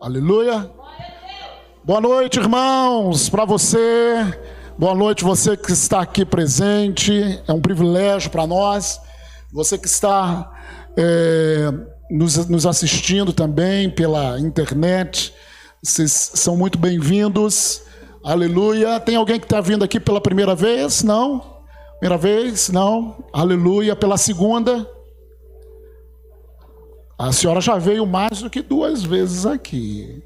Aleluia. Boa noite, irmãos, para você. Boa noite, você que está aqui presente. É um privilégio para nós. Você que está é, nos, nos assistindo também pela internet. Vocês são muito bem-vindos. Aleluia. Tem alguém que está vindo aqui pela primeira vez? Não? Primeira vez? Não? Aleluia. Pela segunda? A senhora já veio mais do que duas vezes aqui.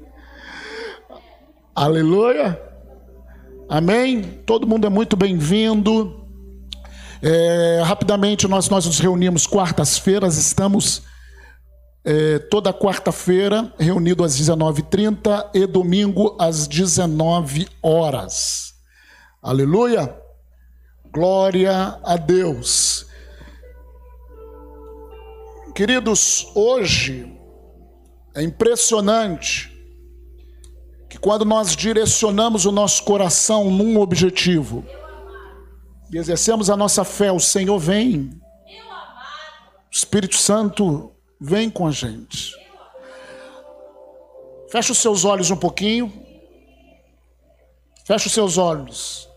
Aleluia. Amém? Todo mundo é muito bem-vindo. É, rapidamente, nós, nós nos reunimos quartas-feiras, estamos é, toda quarta-feira reunido às 19h30 e domingo às 19 horas. Aleluia. Glória a Deus. Queridos, hoje é impressionante que quando nós direcionamos o nosso coração num objetivo e exercemos a nossa fé, o Senhor vem. O Espírito Santo vem com a gente. Feche os seus olhos um pouquinho. Feche os seus olhos.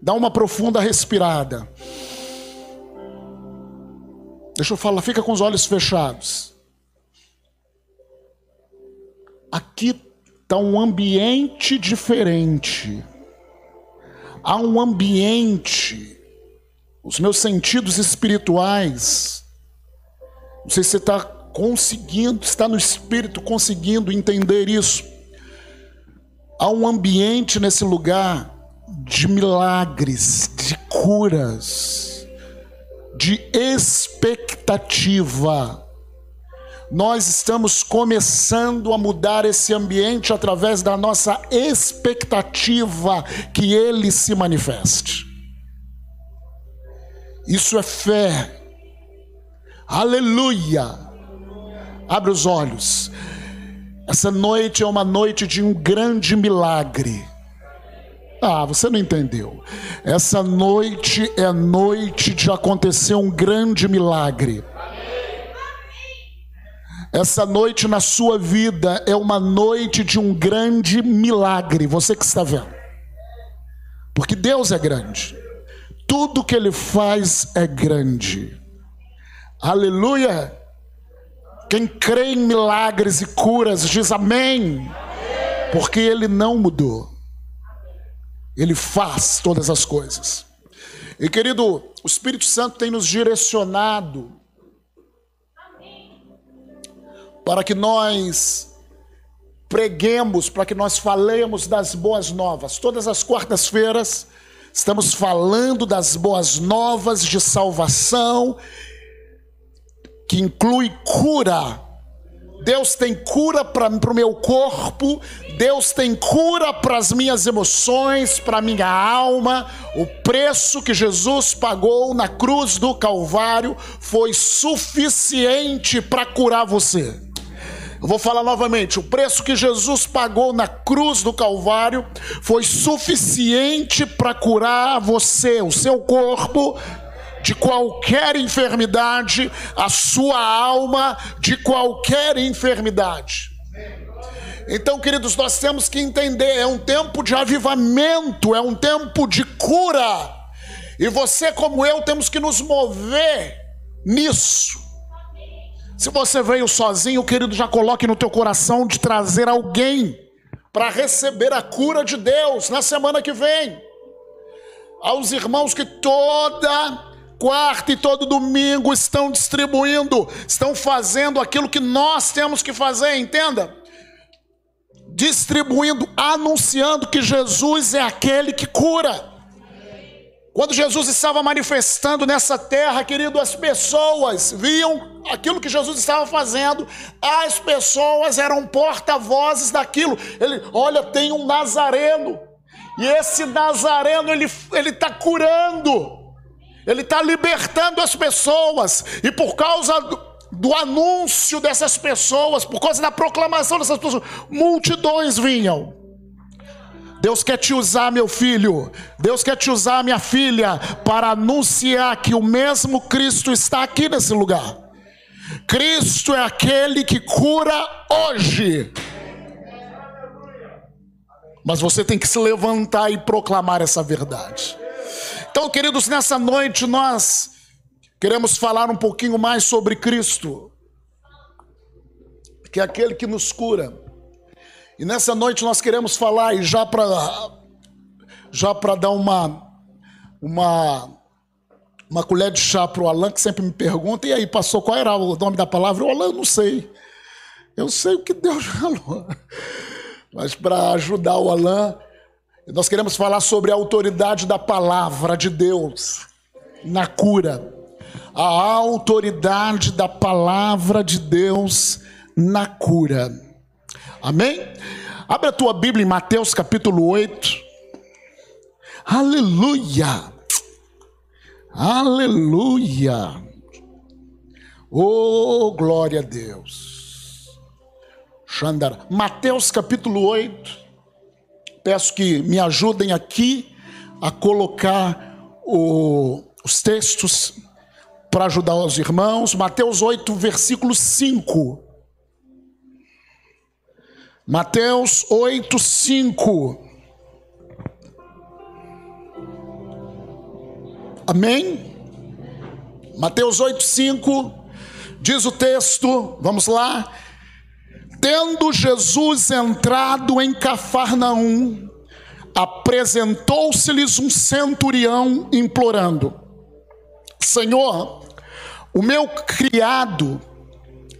Dá uma profunda respirada. Deixa eu falar, fica com os olhos fechados. Aqui está um ambiente diferente. Há um ambiente, os meus sentidos espirituais. Não sei se você está conseguindo, está no espírito conseguindo entender isso. Há um ambiente nesse lugar de milagres, de curas de expectativa. Nós estamos começando a mudar esse ambiente através da nossa expectativa que ele se manifeste. Isso é fé. Aleluia. Abre os olhos. Essa noite é uma noite de um grande milagre. Ah, você não entendeu. Essa noite é noite de acontecer um grande milagre. Essa noite na sua vida é uma noite de um grande milagre. Você que está vendo. Porque Deus é grande. Tudo que Ele faz é grande. Aleluia. Quem crê em milagres e curas diz amém. Porque Ele não mudou. Ele faz todas as coisas. E querido, o Espírito Santo tem nos direcionado para que nós preguemos, para que nós falemos das boas novas. Todas as quartas-feiras estamos falando das boas novas de salvação, que inclui cura Deus tem cura para o meu corpo, Deus tem cura para as minhas emoções, para a minha alma. O preço que Jesus pagou na cruz do Calvário foi suficiente para curar você. Eu vou falar novamente: o preço que Jesus pagou na cruz do Calvário foi suficiente para curar você, o seu corpo de qualquer enfermidade, a sua alma de qualquer enfermidade. Então, queridos, nós temos que entender: é um tempo de avivamento, é um tempo de cura, e você, como eu, temos que nos mover nisso. Se você veio sozinho, querido, já coloque no teu coração de trazer alguém para receber a cura de Deus na semana que vem. Aos irmãos que toda quarta e todo domingo estão distribuindo, estão fazendo aquilo que nós temos que fazer, entenda? Distribuindo, anunciando que Jesus é aquele que cura. Quando Jesus estava manifestando nessa terra, querido, as pessoas viam aquilo que Jesus estava fazendo, as pessoas eram porta-vozes daquilo. Ele, olha, tem um nazareno, e esse nazareno ele está curando ele está libertando as pessoas, e por causa do, do, anúncio dessas pessoas, por causa da proclamação dessas pessoas, multidões vinham. Deus quer te usar, meu filho, Deus quer te usar, minha filha, para anunciar que o mesmo Cristo está aqui nesse lugar Cristo é aquele que cura hoje. Mas você tem que se levantar e proclamar essa verdade. Então, queridos, nessa noite nós queremos falar um pouquinho mais sobre Cristo, que é aquele que nos cura. E nessa noite nós queremos falar, e já para já para dar uma, uma, uma colher de chá para o Alan, que sempre me pergunta, e aí, passou qual era o nome da palavra? O Alan, não sei. Eu sei o que Deus falou. Mas para ajudar o Alan, nós queremos falar sobre a autoridade da palavra de Deus na cura. A autoridade da palavra de Deus na cura. Amém? Abre a tua Bíblia em Mateus capítulo 8. Aleluia! Aleluia! Oh, glória a Deus! Xandara. Mateus capítulo 8. Peço que me ajudem aqui a colocar o, os textos para ajudar os irmãos. Mateus 8, versículo 5. Mateus 8, 5. Amém? Mateus 8, 5 diz o texto, vamos lá. Tendo Jesus entrado em Cafarnaum, apresentou-se-lhes um centurião implorando: Senhor, o meu criado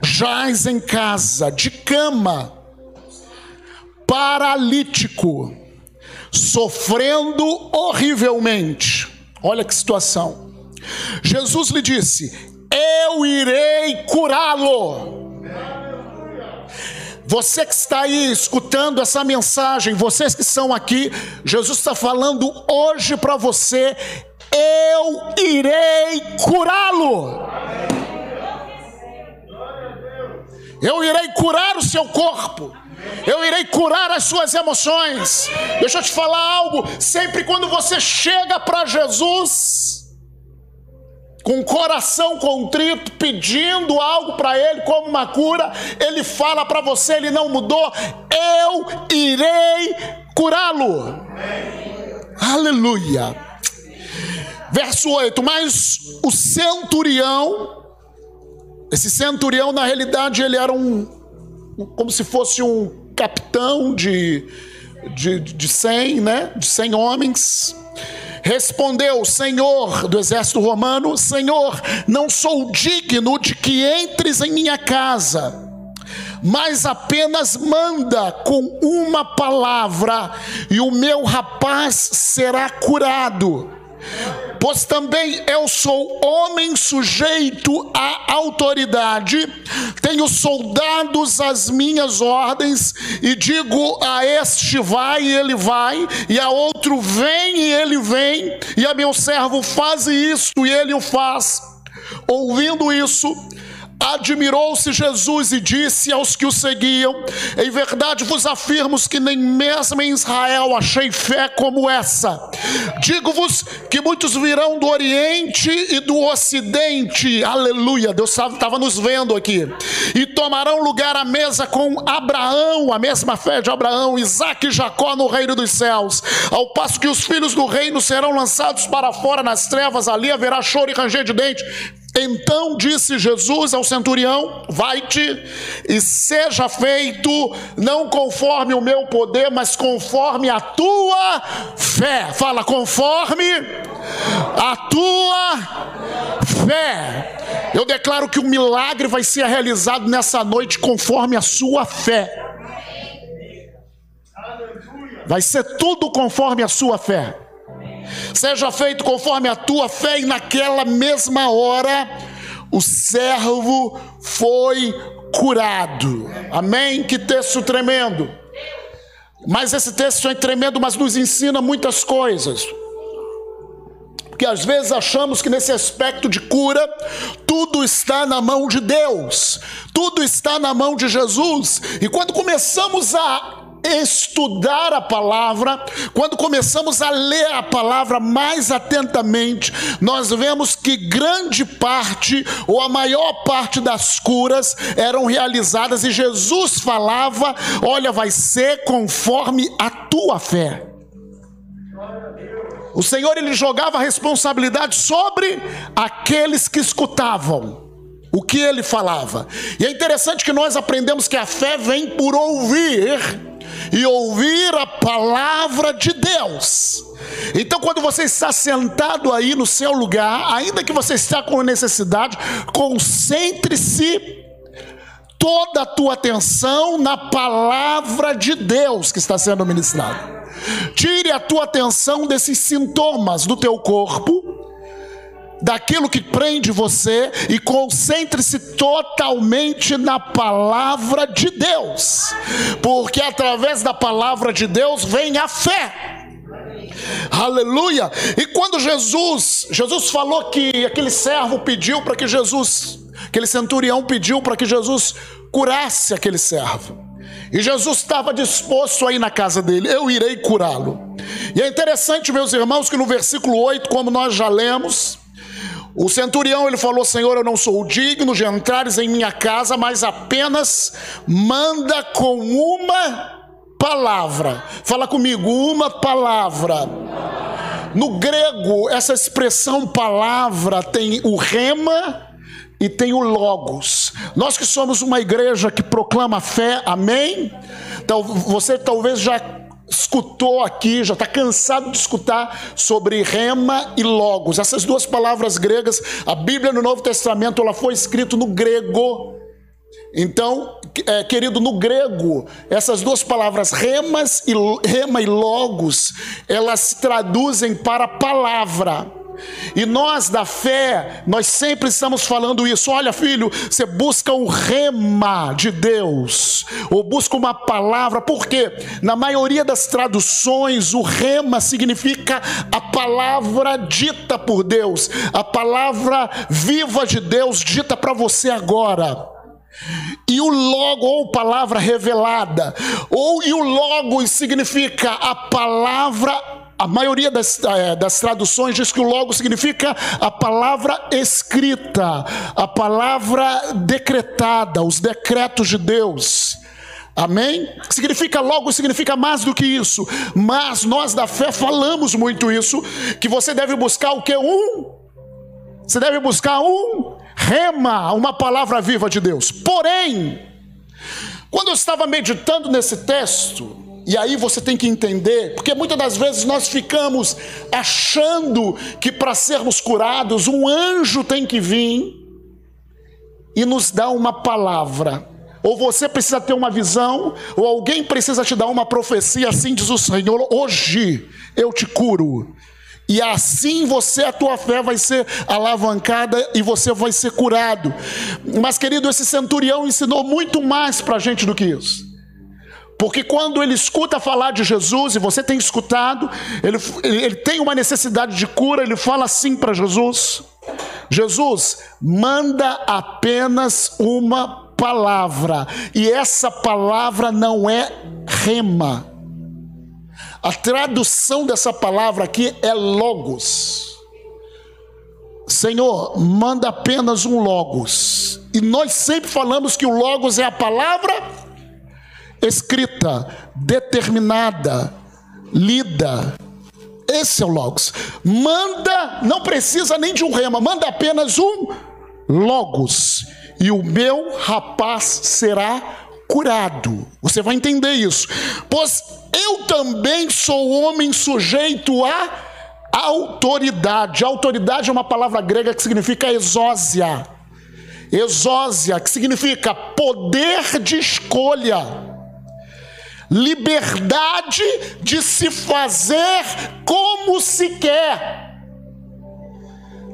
jaz em casa, de cama, paralítico, sofrendo horrivelmente. Olha que situação. Jesus lhe disse: Eu irei curá-lo. Você que está aí escutando essa mensagem, vocês que estão aqui, Jesus está falando hoje para você: Eu irei curá-lo. Eu irei curar o seu corpo eu irei curar as suas emoções. Deixa eu te falar algo: sempre quando você chega para Jesus, com coração contrito, pedindo algo para Ele como uma cura, Ele fala para você: Ele não mudou, eu irei curá-lo. Aleluia. Verso 8: Mas o centurião, esse centurião, na realidade, ele era um, como se fosse um capitão de, de, de 100, né? De 100 homens. Respondeu, Senhor do exército romano: Senhor, não sou digno de que entres em minha casa, mas apenas manda com uma palavra, e o meu rapaz será curado pois também eu sou homem sujeito à autoridade, tenho soldados às minhas ordens, e digo a este vai e ele vai, e a outro vem e ele vem, e a meu servo faz isto e ele o faz. Ouvindo isso, Admirou-se Jesus e disse aos que o seguiam: Em verdade vos afirmo que nem mesmo em Israel achei fé como essa. Digo-vos que muitos virão do Oriente e do Ocidente, aleluia. Deus estava nos vendo aqui, e tomarão lugar à mesa com Abraão, a mesma fé de Abraão, Isaac e Jacó no reino dos céus, ao passo que os filhos do reino serão lançados para fora nas trevas, ali haverá choro e ranger de dente. Então disse Jesus ao centurião: Vai-te e seja feito, não conforme o meu poder, mas conforme a tua fé. Fala, conforme a tua fé. Eu declaro que o milagre vai ser realizado nessa noite conforme a sua fé. Vai ser tudo conforme a sua fé seja feito conforme a tua fé, e naquela mesma hora o servo foi curado. Amém? Que texto tremendo. Mas esse texto é tremendo, mas nos ensina muitas coisas. Porque às vezes achamos que nesse aspecto de cura, tudo está na mão de Deus, tudo está na mão de Jesus, e quando começamos a estudar a palavra, quando começamos a ler a palavra mais atentamente, nós vemos que grande parte, ou a maior parte das curas eram realizadas e Jesus falava: Olha, vai ser conforme a tua fé. O Senhor ele jogava a responsabilidade sobre aqueles que escutavam o que ele falava. E é interessante que nós aprendemos que a fé vem por ouvir e ouvir a palavra de Deus. Então, quando você está sentado aí no seu lugar, ainda que você está com necessidade, concentre-se toda a tua atenção na palavra de Deus que está sendo ministrada. Tire a tua atenção desses sintomas do teu corpo daquilo que prende você e concentre-se totalmente na palavra de Deus, porque através da palavra de Deus vem a fé. Aleluia! E quando Jesus, Jesus falou que aquele servo pediu para que Jesus, aquele centurião pediu para que Jesus curasse aquele servo. E Jesus estava disposto a ir na casa dele, eu irei curá-lo. E é interessante, meus irmãos, que no versículo 8, como nós já lemos, o centurião ele falou: Senhor, eu não sou digno de entrares em minha casa, mas apenas manda com uma palavra. Fala comigo, uma palavra. No grego, essa expressão palavra tem o rema e tem o logos. Nós que somos uma igreja que proclama fé, amém? Então, você talvez já escutou aqui, já está cansado de escutar sobre rema e logos. Essas duas palavras gregas, a Bíblia no Novo Testamento, ela foi escrita no grego. Então, é, querido, no grego, essas duas palavras, remas e, rema e logos, elas se traduzem para palavra. E nós da fé, nós sempre estamos falando isso. Olha, filho, você busca o rema de Deus, ou busca uma palavra, porque na maioria das traduções, o rema significa a palavra dita por Deus, a palavra viva de Deus dita para você agora. E o logo, ou palavra revelada, ou e o logo significa a palavra a maioria das, é, das traduções diz que o logo significa a palavra escrita, a palavra decretada, os decretos de Deus. Amém? Significa logo, significa mais do que isso. Mas nós da fé falamos muito isso, que você deve buscar o que um você deve buscar um rema, uma palavra viva de Deus. Porém, quando eu estava meditando nesse texto, e aí você tem que entender, porque muitas das vezes nós ficamos achando que para sermos curados, um anjo tem que vir e nos dar uma palavra. Ou você precisa ter uma visão, ou alguém precisa te dar uma profecia, assim diz o Senhor: hoje eu te curo. E assim você, a tua fé vai ser alavancada e você vai ser curado. Mas, querido, esse centurião ensinou muito mais para a gente do que isso. Porque quando ele escuta falar de Jesus, e você tem escutado, ele, ele tem uma necessidade de cura, ele fala assim para Jesus: Jesus, manda apenas uma palavra, e essa palavra não é rema. A tradução dessa palavra aqui é logos. Senhor, manda apenas um logos. E nós sempre falamos que o logos é a palavra escrita, determinada, lida. Esse é o Logos. Manda, não precisa nem de um rema, manda apenas um Logos. E o meu rapaz será curado. Você vai entender isso. Pois eu também sou homem sujeito a autoridade. Autoridade é uma palavra grega que significa exósia. Exósia, que significa poder de escolha liberdade de se fazer como se quer.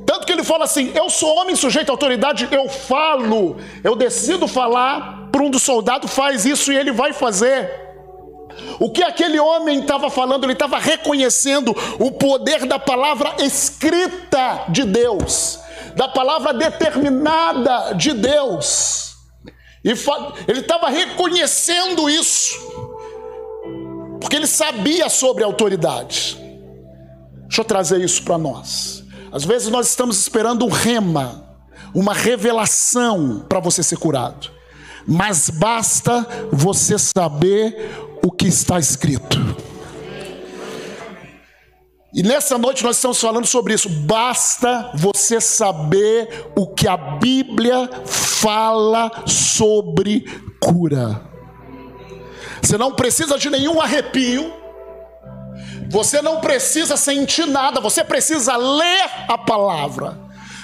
Tanto que ele fala assim: Eu sou homem sujeito à autoridade, eu falo, eu decido falar para um dos soldados, faz isso e ele vai fazer. O que aquele homem estava falando, ele estava reconhecendo o poder da palavra escrita de Deus, da palavra determinada de Deus. E ele estava reconhecendo isso. Porque ele sabia sobre a autoridade. Deixa eu trazer isso para nós. Às vezes nós estamos esperando um rema, uma revelação para você ser curado, mas basta você saber o que está escrito. E nessa noite nós estamos falando sobre isso. Basta você saber o que a Bíblia fala sobre cura. Você não precisa de nenhum arrepio. Você não precisa sentir nada, você precisa ler a palavra.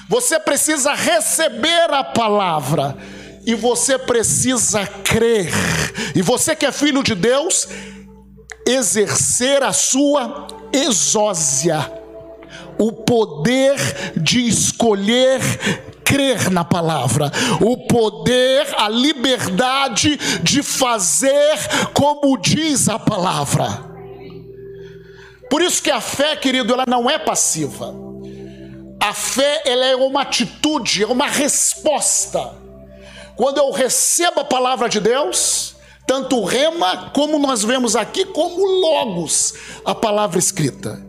Você precisa receber a palavra e você precisa crer. E você que é filho de Deus, exercer a sua exósia, o poder de escolher crer na palavra, o poder, a liberdade de fazer como diz a palavra. Por isso que a fé, querido, ela não é passiva. A fé, ela é uma atitude, é uma resposta. Quando eu recebo a palavra de Deus, tanto rema, como nós vemos aqui, como logos, a palavra escrita.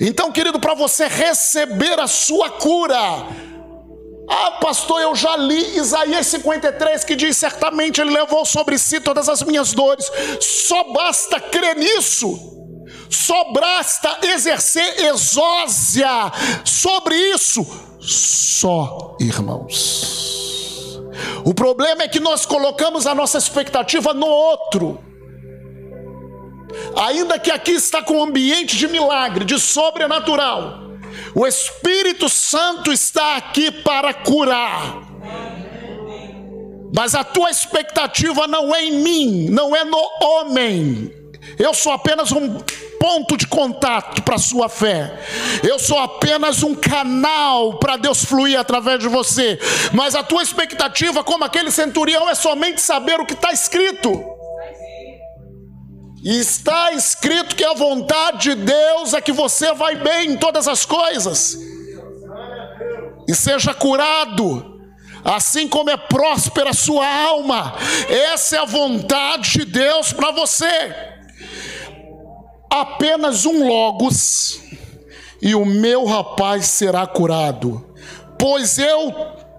Então, querido, para você receber a sua cura, ah, pastor, eu já li Isaías 53 que diz: certamente ele levou sobre si todas as minhas dores. Só basta crer nisso. Só basta exercer exósia sobre isso. Só, irmãos. O problema é que nós colocamos a nossa expectativa no outro. Ainda que aqui está com um ambiente de milagre, de sobrenatural, o Espírito Santo está aqui para curar. Mas a tua expectativa não é em mim, não é no homem. Eu sou apenas um ponto de contato para a sua fé. Eu sou apenas um canal para Deus fluir através de você. Mas a tua expectativa, como aquele centurião, é somente saber o que está escrito. E está escrito que a vontade de Deus é que você vai bem em todas as coisas. E seja curado assim como é próspera a sua alma. Essa é a vontade de Deus para você apenas um logos, e o meu rapaz será curado. Pois eu,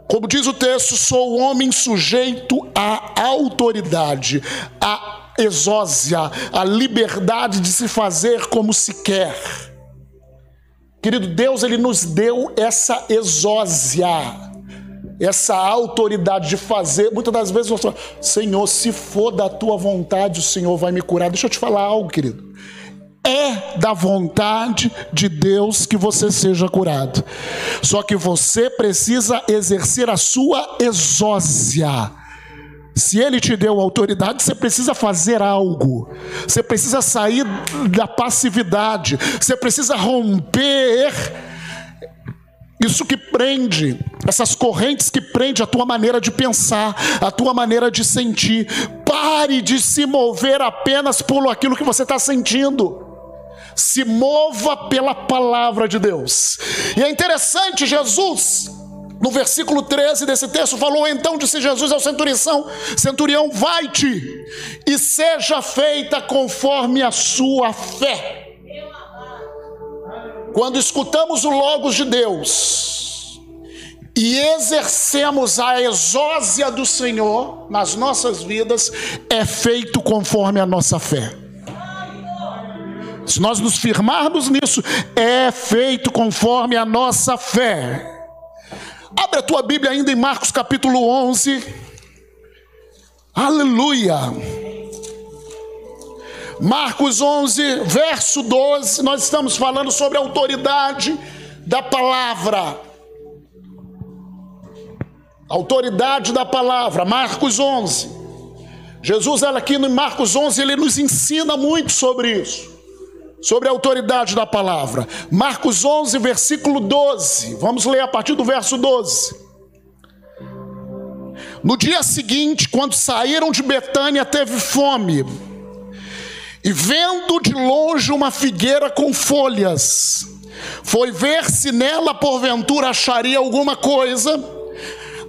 como diz o texto, sou homem sujeito à autoridade, à exósia, à liberdade de se fazer como se quer. Querido Deus, Ele nos deu essa exósia, essa autoridade de fazer. Muitas das vezes nós falamos, Senhor, se for da tua vontade, o Senhor vai me curar. Deixa eu te falar algo, querido é da vontade de Deus que você seja curado. Só que você precisa exercer a sua exósia. Se ele te deu autoridade, você precisa fazer algo. Você precisa sair da passividade. Você precisa romper isso que prende, essas correntes que prende a tua maneira de pensar, a tua maneira de sentir. Pare de se mover apenas por aquilo que você está sentindo se mova pela palavra de Deus. E é interessante, Jesus, no versículo 13 desse texto, falou: Então disse Jesus ao centurião: Centurião, vai-te e seja feita conforme a sua fé. Quando escutamos o Logos de Deus e exercemos a exósia do Senhor nas nossas vidas, é feito conforme a nossa fé. Se nós nos firmarmos nisso, é feito conforme a nossa fé. Abre a tua Bíblia ainda em Marcos capítulo 11. Aleluia. Marcos 11, verso 12, nós estamos falando sobre a autoridade da palavra. Autoridade da palavra, Marcos 11. Jesus, aqui no Marcos 11, ele nos ensina muito sobre isso sobre a autoridade da palavra. Marcos 11, versículo 12. Vamos ler a partir do verso 12. No dia seguinte, quando saíram de Betânia, teve fome. E vendo de longe uma figueira com folhas, foi ver se nela porventura acharia alguma coisa.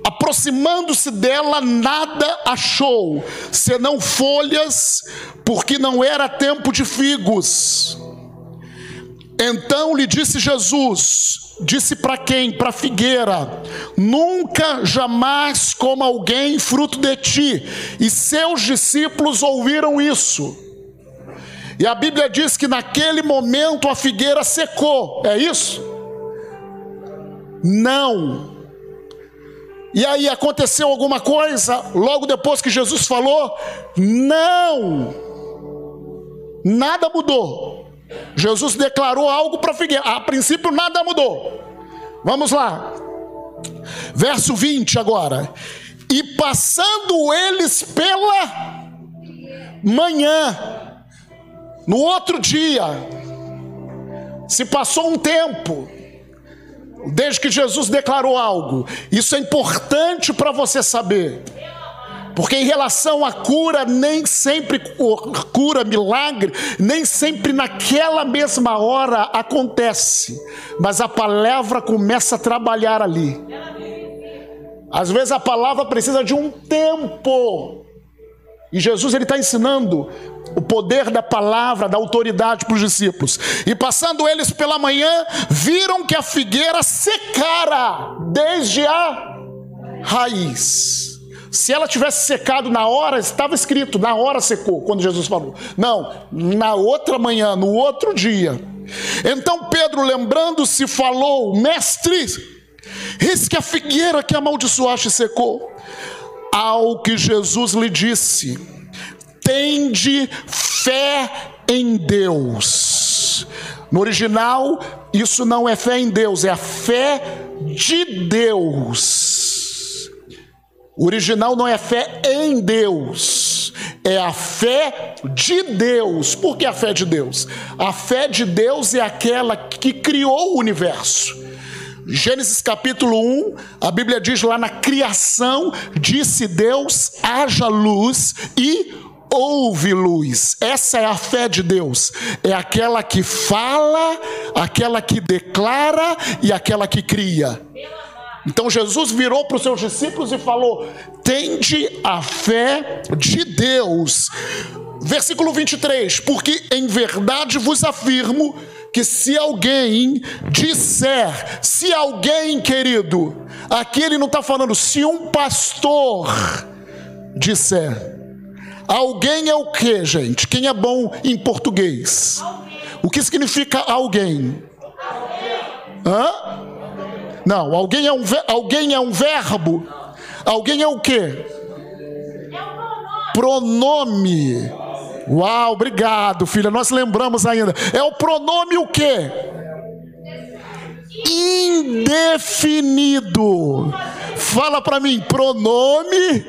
Aproximando-se dela, nada achou, senão folhas, porque não era tempo de figos. Então lhe disse Jesus: Disse para quem? Para a figueira: Nunca jamais coma alguém fruto de ti. E seus discípulos ouviram isso. E a Bíblia diz que naquele momento a figueira secou. É isso? Não. E aí aconteceu alguma coisa logo depois que Jesus falou? Não. Nada mudou. Jesus declarou algo para a figueira. A princípio nada mudou. Vamos lá. Verso 20 agora. E passando eles pela manhã, no outro dia, se passou um tempo, desde que Jesus declarou algo. Isso é importante para você saber. Porque em relação à cura, nem sempre cura, milagre, nem sempre naquela mesma hora acontece. Mas a palavra começa a trabalhar ali. Às vezes a palavra precisa de um tempo. E Jesus ele está ensinando o poder da palavra, da autoridade para os discípulos. E passando eles pela manhã, viram que a figueira secara desde a raiz. Se ela tivesse secado na hora, estava escrito, na hora secou, quando Jesus falou. Não, na outra manhã, no outro dia. Então Pedro, lembrando-se, falou: Mestre, eis que a figueira que amaldiçoaste secou. Ao que Jesus lhe disse: Tende fé em Deus. No original, isso não é fé em Deus, é a fé de Deus. O original não é fé em Deus, é a fé de Deus. Por que a fé de Deus? A fé de Deus é aquela que criou o universo. Gênesis capítulo 1, a Bíblia diz lá na criação: disse Deus, haja luz, e houve luz. Essa é a fé de Deus. É aquela que fala, aquela que declara e aquela que cria. Então Jesus virou para os seus discípulos e falou: Tende a fé de Deus. Versículo 23: Porque em verdade vos afirmo que se alguém disser, se alguém, querido, aqui ele não está falando, se um pastor disser, Alguém é o que, gente? Quem é bom em português? O que significa alguém? Hã? Não, alguém é um, alguém é um verbo. Alguém é o que? Pronome. Uau, obrigado, filha. Nós lembramos ainda. É o pronome o que? Indefinido. Fala para mim, pronome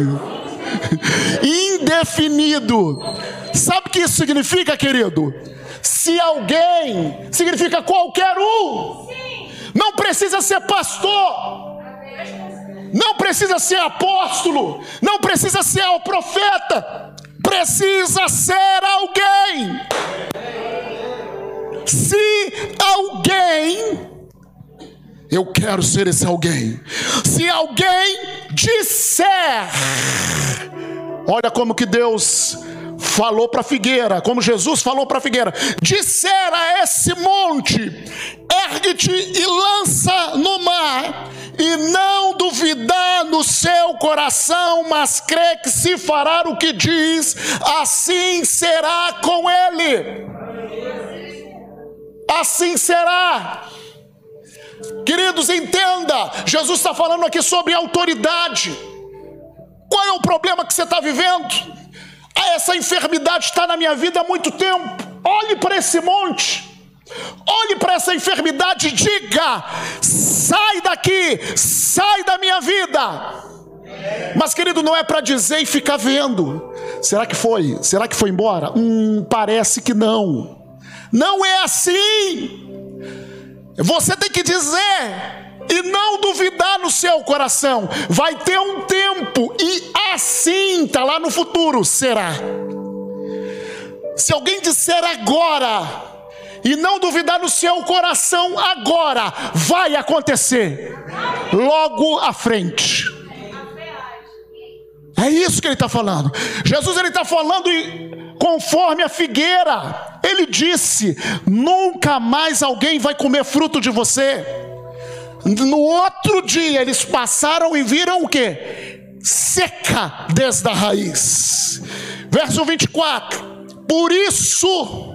indefinido. Sabe o que isso significa, querido? Se alguém, significa qualquer um, não precisa ser pastor, não precisa ser apóstolo, não precisa ser o profeta, precisa ser alguém. Se alguém eu quero ser esse alguém. Se alguém disser, olha como que Deus falou para a figueira, como Jesus falou para a figueira: disser a esse monte, ergue-te e lança no mar, e não duvidar no seu coração, mas crê que se fará o que diz, assim será com ele. Assim será. Queridos, entenda: Jesus está falando aqui sobre autoridade. Qual é o problema que você está vivendo? Ah, essa enfermidade está na minha vida há muito tempo. Olhe para esse monte. Olhe para essa enfermidade e diga: sai daqui, sai da minha vida. Mas, querido, não é para dizer e ficar vendo. Será que foi? Será que foi embora? Hum, parece que não. Não é assim. Você tem que dizer e não duvidar no seu coração. Vai ter um tempo e assim está lá no futuro será. Se alguém disser agora e não duvidar no seu coração agora, vai acontecer logo à frente. É isso que ele está falando. Jesus ele está falando conforme a figueira. Ele disse: nunca mais alguém vai comer fruto de você. No outro dia eles passaram e viram o que? Seca desde a raiz. Verso 24. Por isso,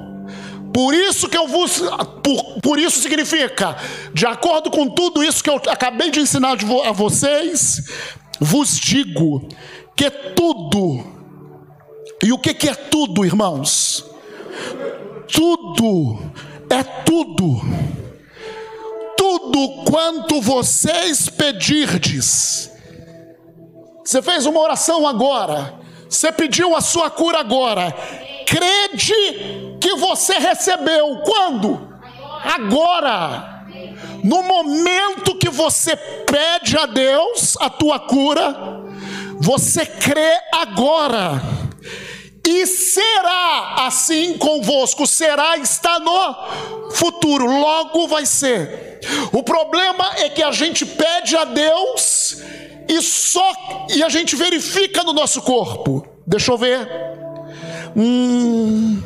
por isso que eu vos, por, por isso significa, de acordo com tudo isso que eu acabei de ensinar a vocês, vos digo que tudo, e o que, que é tudo, irmãos? Tudo, é tudo, tudo quanto vocês pedirdes. Você fez uma oração agora, você pediu a sua cura agora, crede que você recebeu. Quando? Agora. No momento que você pede a Deus a tua cura, você crê agora. E será assim convosco, será está no futuro, logo vai ser. O problema é que a gente pede a Deus e só e a gente verifica no nosso corpo. Deixa eu ver. Hum,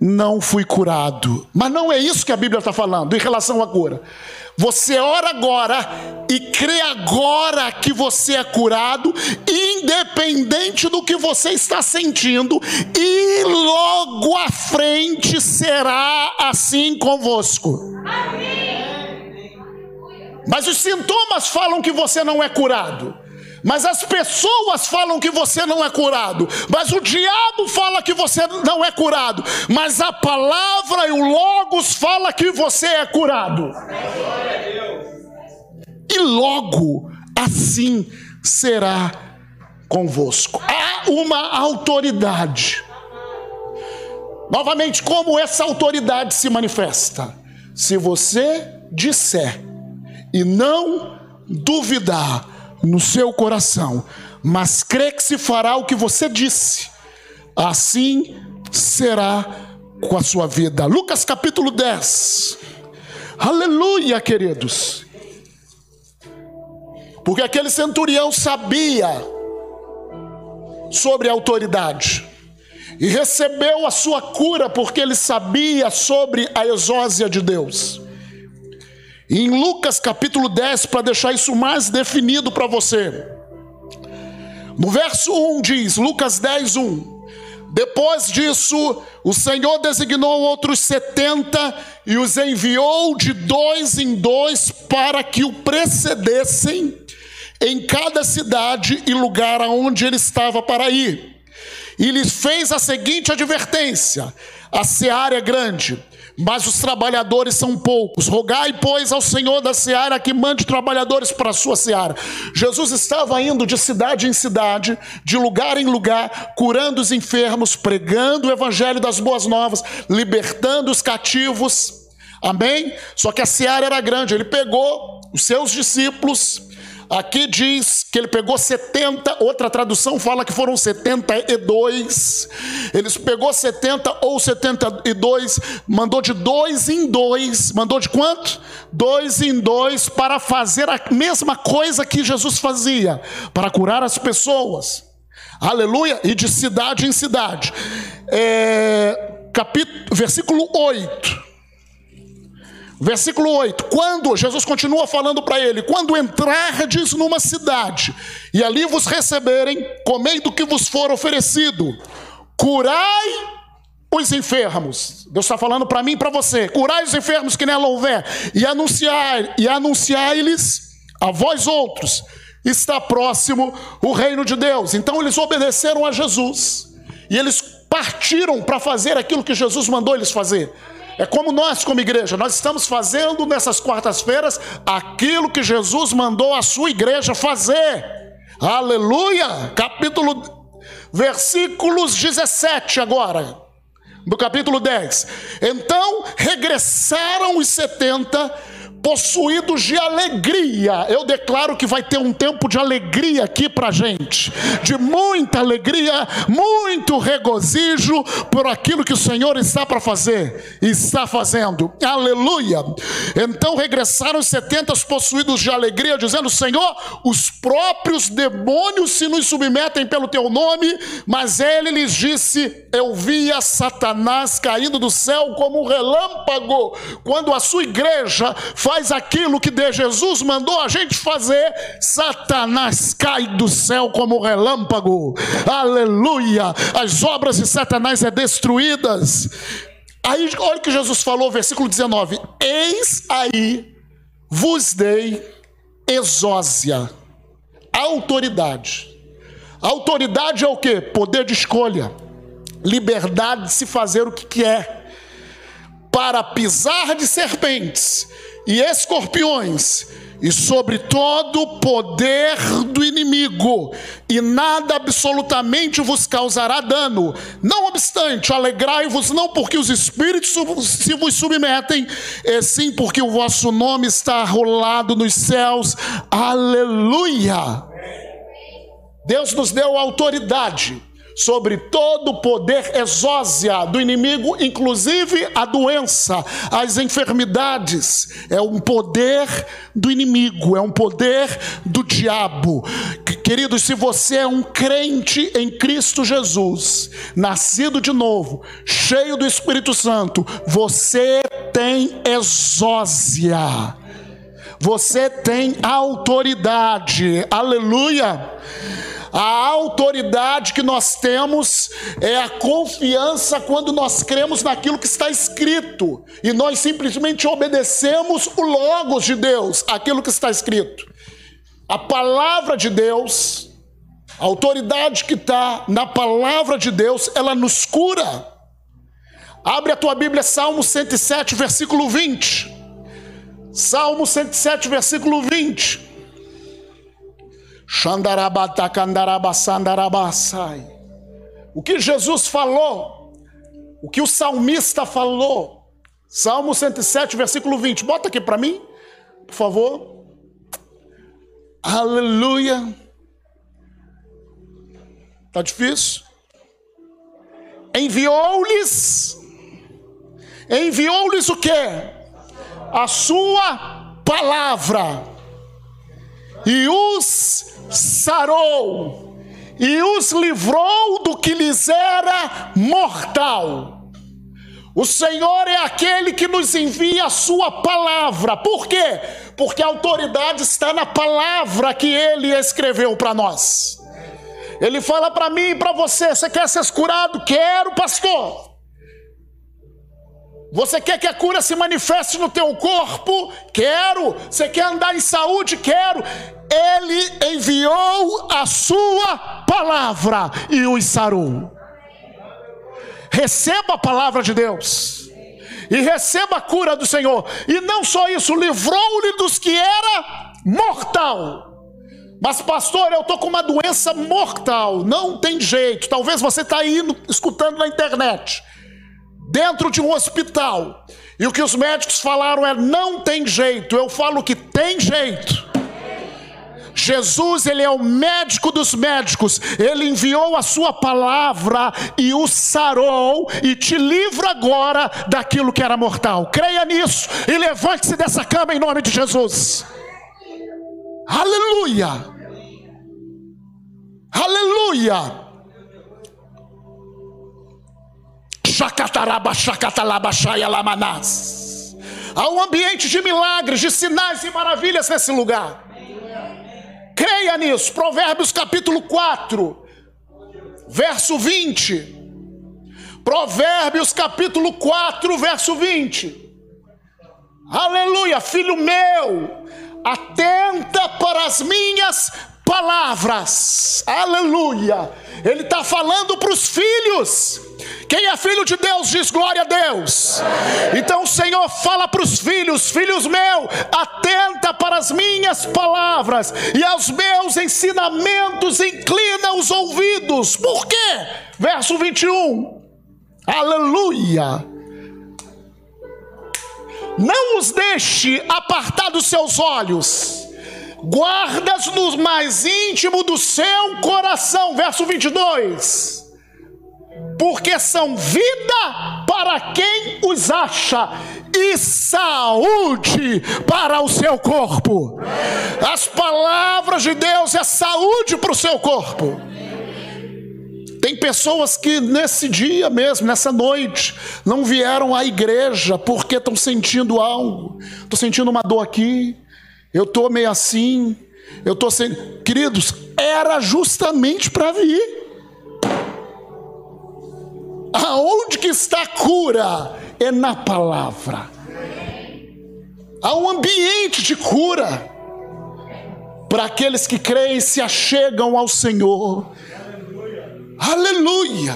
não fui curado. Mas não é isso que a Bíblia está falando em relação à cura. Você ora agora e crê agora que você é curado, independente do que você está sentindo, e logo à frente será assim convosco. Mas os sintomas falam que você não é curado. Mas as pessoas falam que você não é curado, mas o diabo fala que você não é curado, mas a palavra e o Logos fala que você é curado. E logo assim será convosco. Há uma autoridade. Novamente, como essa autoridade se manifesta? Se você disser e não duvidar, no seu coração, mas crê que se fará o que você disse, assim será com a sua vida. Lucas capítulo 10. Aleluia, queridos. Porque aquele centurião sabia sobre a autoridade e recebeu a sua cura porque ele sabia sobre a exósia de Deus. Em Lucas capítulo 10, para deixar isso mais definido para você. No verso 1 diz, Lucas 10, 1. Depois disso, o Senhor designou outros setenta e os enviou de dois em dois para que o precedessem em cada cidade e lugar aonde ele estava para ir. E lhes fez a seguinte advertência: a seara é grande mas os trabalhadores são poucos. Rogai, pois, ao Senhor da seara que mande trabalhadores para a sua seara. Jesus estava indo de cidade em cidade, de lugar em lugar, curando os enfermos, pregando o evangelho das boas novas, libertando os cativos. Amém? Só que a seara era grande. Ele pegou os seus discípulos Aqui diz que ele pegou 70, outra tradução fala que foram 72. Eles pegou 70 ou 72, mandou de dois em dois. Mandou de quanto? Dois em dois para fazer a mesma coisa que Jesus fazia, para curar as pessoas. Aleluia! E de cidade em cidade. É, capítulo, versículo 8. Versículo 8: Quando, Jesus continua falando para ele: Quando entrardes numa cidade e ali vos receberem, comei do que vos for oferecido, curai os enfermos. Deus está falando para mim e para você: curai os enfermos que nela houver, e anunciai, e anunciai-lhes a vós outros, está próximo o reino de Deus. Então eles obedeceram a Jesus, e eles partiram para fazer aquilo que Jesus mandou eles fazer. É como nós, como igreja, nós estamos fazendo nessas quartas-feiras aquilo que Jesus mandou a sua igreja fazer. Aleluia! Capítulo, versículos 17 agora, do capítulo 10. Então regressaram os setenta possuídos de alegria. Eu declaro que vai ter um tempo de alegria aqui para gente, de muita alegria, muito regozijo por aquilo que o Senhor está para fazer, está fazendo. Aleluia. Então regressaram os setentas possuídos de alegria, dizendo: Senhor, os próprios demônios se nos submetem pelo teu nome, mas ele lhes disse: Eu via Satanás caindo do céu como um relâmpago, quando a sua igreja faz aquilo que de Jesus mandou a gente fazer, Satanás cai do céu como relâmpago. Aleluia! As obras de Satanás é destruídas. Aí olha o que Jesus falou, versículo 19: Eis aí vos dei exósia, autoridade. Autoridade é o que? Poder de escolha, liberdade de se fazer o que quer, para pisar de serpentes e escorpiões, e sobre todo o poder do inimigo, e nada absolutamente vos causará dano. Não obstante, alegrai-vos não porque os espíritos se vos submetem, e sim porque o vosso nome está rolado nos céus. Aleluia! Deus nos deu autoridade sobre todo o poder exósia do inimigo, inclusive a doença, as enfermidades. É um poder do inimigo, é um poder do diabo. Queridos, se você é um crente em Cristo Jesus, nascido de novo, cheio do Espírito Santo, você tem exósia. Você tem autoridade. Aleluia. A autoridade que nós temos é a confiança quando nós cremos naquilo que está escrito e nós simplesmente obedecemos o Logos de Deus, aquilo que está escrito. A palavra de Deus, a autoridade que está na palavra de Deus, ela nos cura. Abre a tua Bíblia, Salmo 107, versículo 20. Salmo 107, versículo 20. O que Jesus falou, o que o salmista falou, Salmo 107, versículo 20. Bota aqui para mim, por favor. Aleluia. Tá difícil? Enviou-lhes, enviou-lhes o que? A sua palavra e os sarou e os livrou do que lhes era mortal. O Senhor é aquele que nos envia a sua palavra. Por quê? Porque a autoridade está na palavra que ele escreveu para nós. Ele fala para mim e para você: você quer ser curado? Quero, pastor. Você quer que a cura se manifeste no teu corpo? Quero. Você quer andar em saúde? Quero. Ele enviou a sua palavra e os sarou. Receba a palavra de Deus e receba a cura do Senhor. E não só isso, livrou-lhe dos que era mortal. Mas, pastor, eu estou com uma doença mortal, não tem jeito. Talvez você está aí escutando na internet dentro de um hospital. E o que os médicos falaram é: não tem jeito. Eu falo que tem jeito. Jesus, ele é o médico dos médicos. Ele enviou a sua palavra e o sarou e te livra agora daquilo que era mortal. Creia nisso e levante-se dessa cama em nome de Jesus. Aleluia! Aleluia! Há um ambiente de milagres, de sinais e maravilhas nesse lugar. Creia nisso. Provérbios capítulo 4, verso 20. Provérbios capítulo 4, verso 20. Aleluia, filho meu, atenta para as minhas palavras. Aleluia. Ele está falando para os filhos. Quem é filho de Deus diz glória a Deus. Então o Senhor fala para os filhos: Filhos meus, atenta para as minhas palavras e aos meus ensinamentos, inclina os ouvidos. Por quê? Verso 21. Aleluia. não os deixe apartar dos seus olhos, guardas no mais íntimo do seu coração. Verso 22. Porque são vida para quem os acha e saúde para o seu corpo. As palavras de Deus é saúde para o seu corpo. Tem pessoas que nesse dia mesmo, nessa noite, não vieram à igreja porque estão sentindo algo. Estou sentindo uma dor aqui, eu estou meio assim, eu estou sem. Queridos, era justamente para vir. Aonde que está a cura? É na palavra. Há um ambiente de cura para aqueles que creem e se achegam ao Senhor. Aleluia!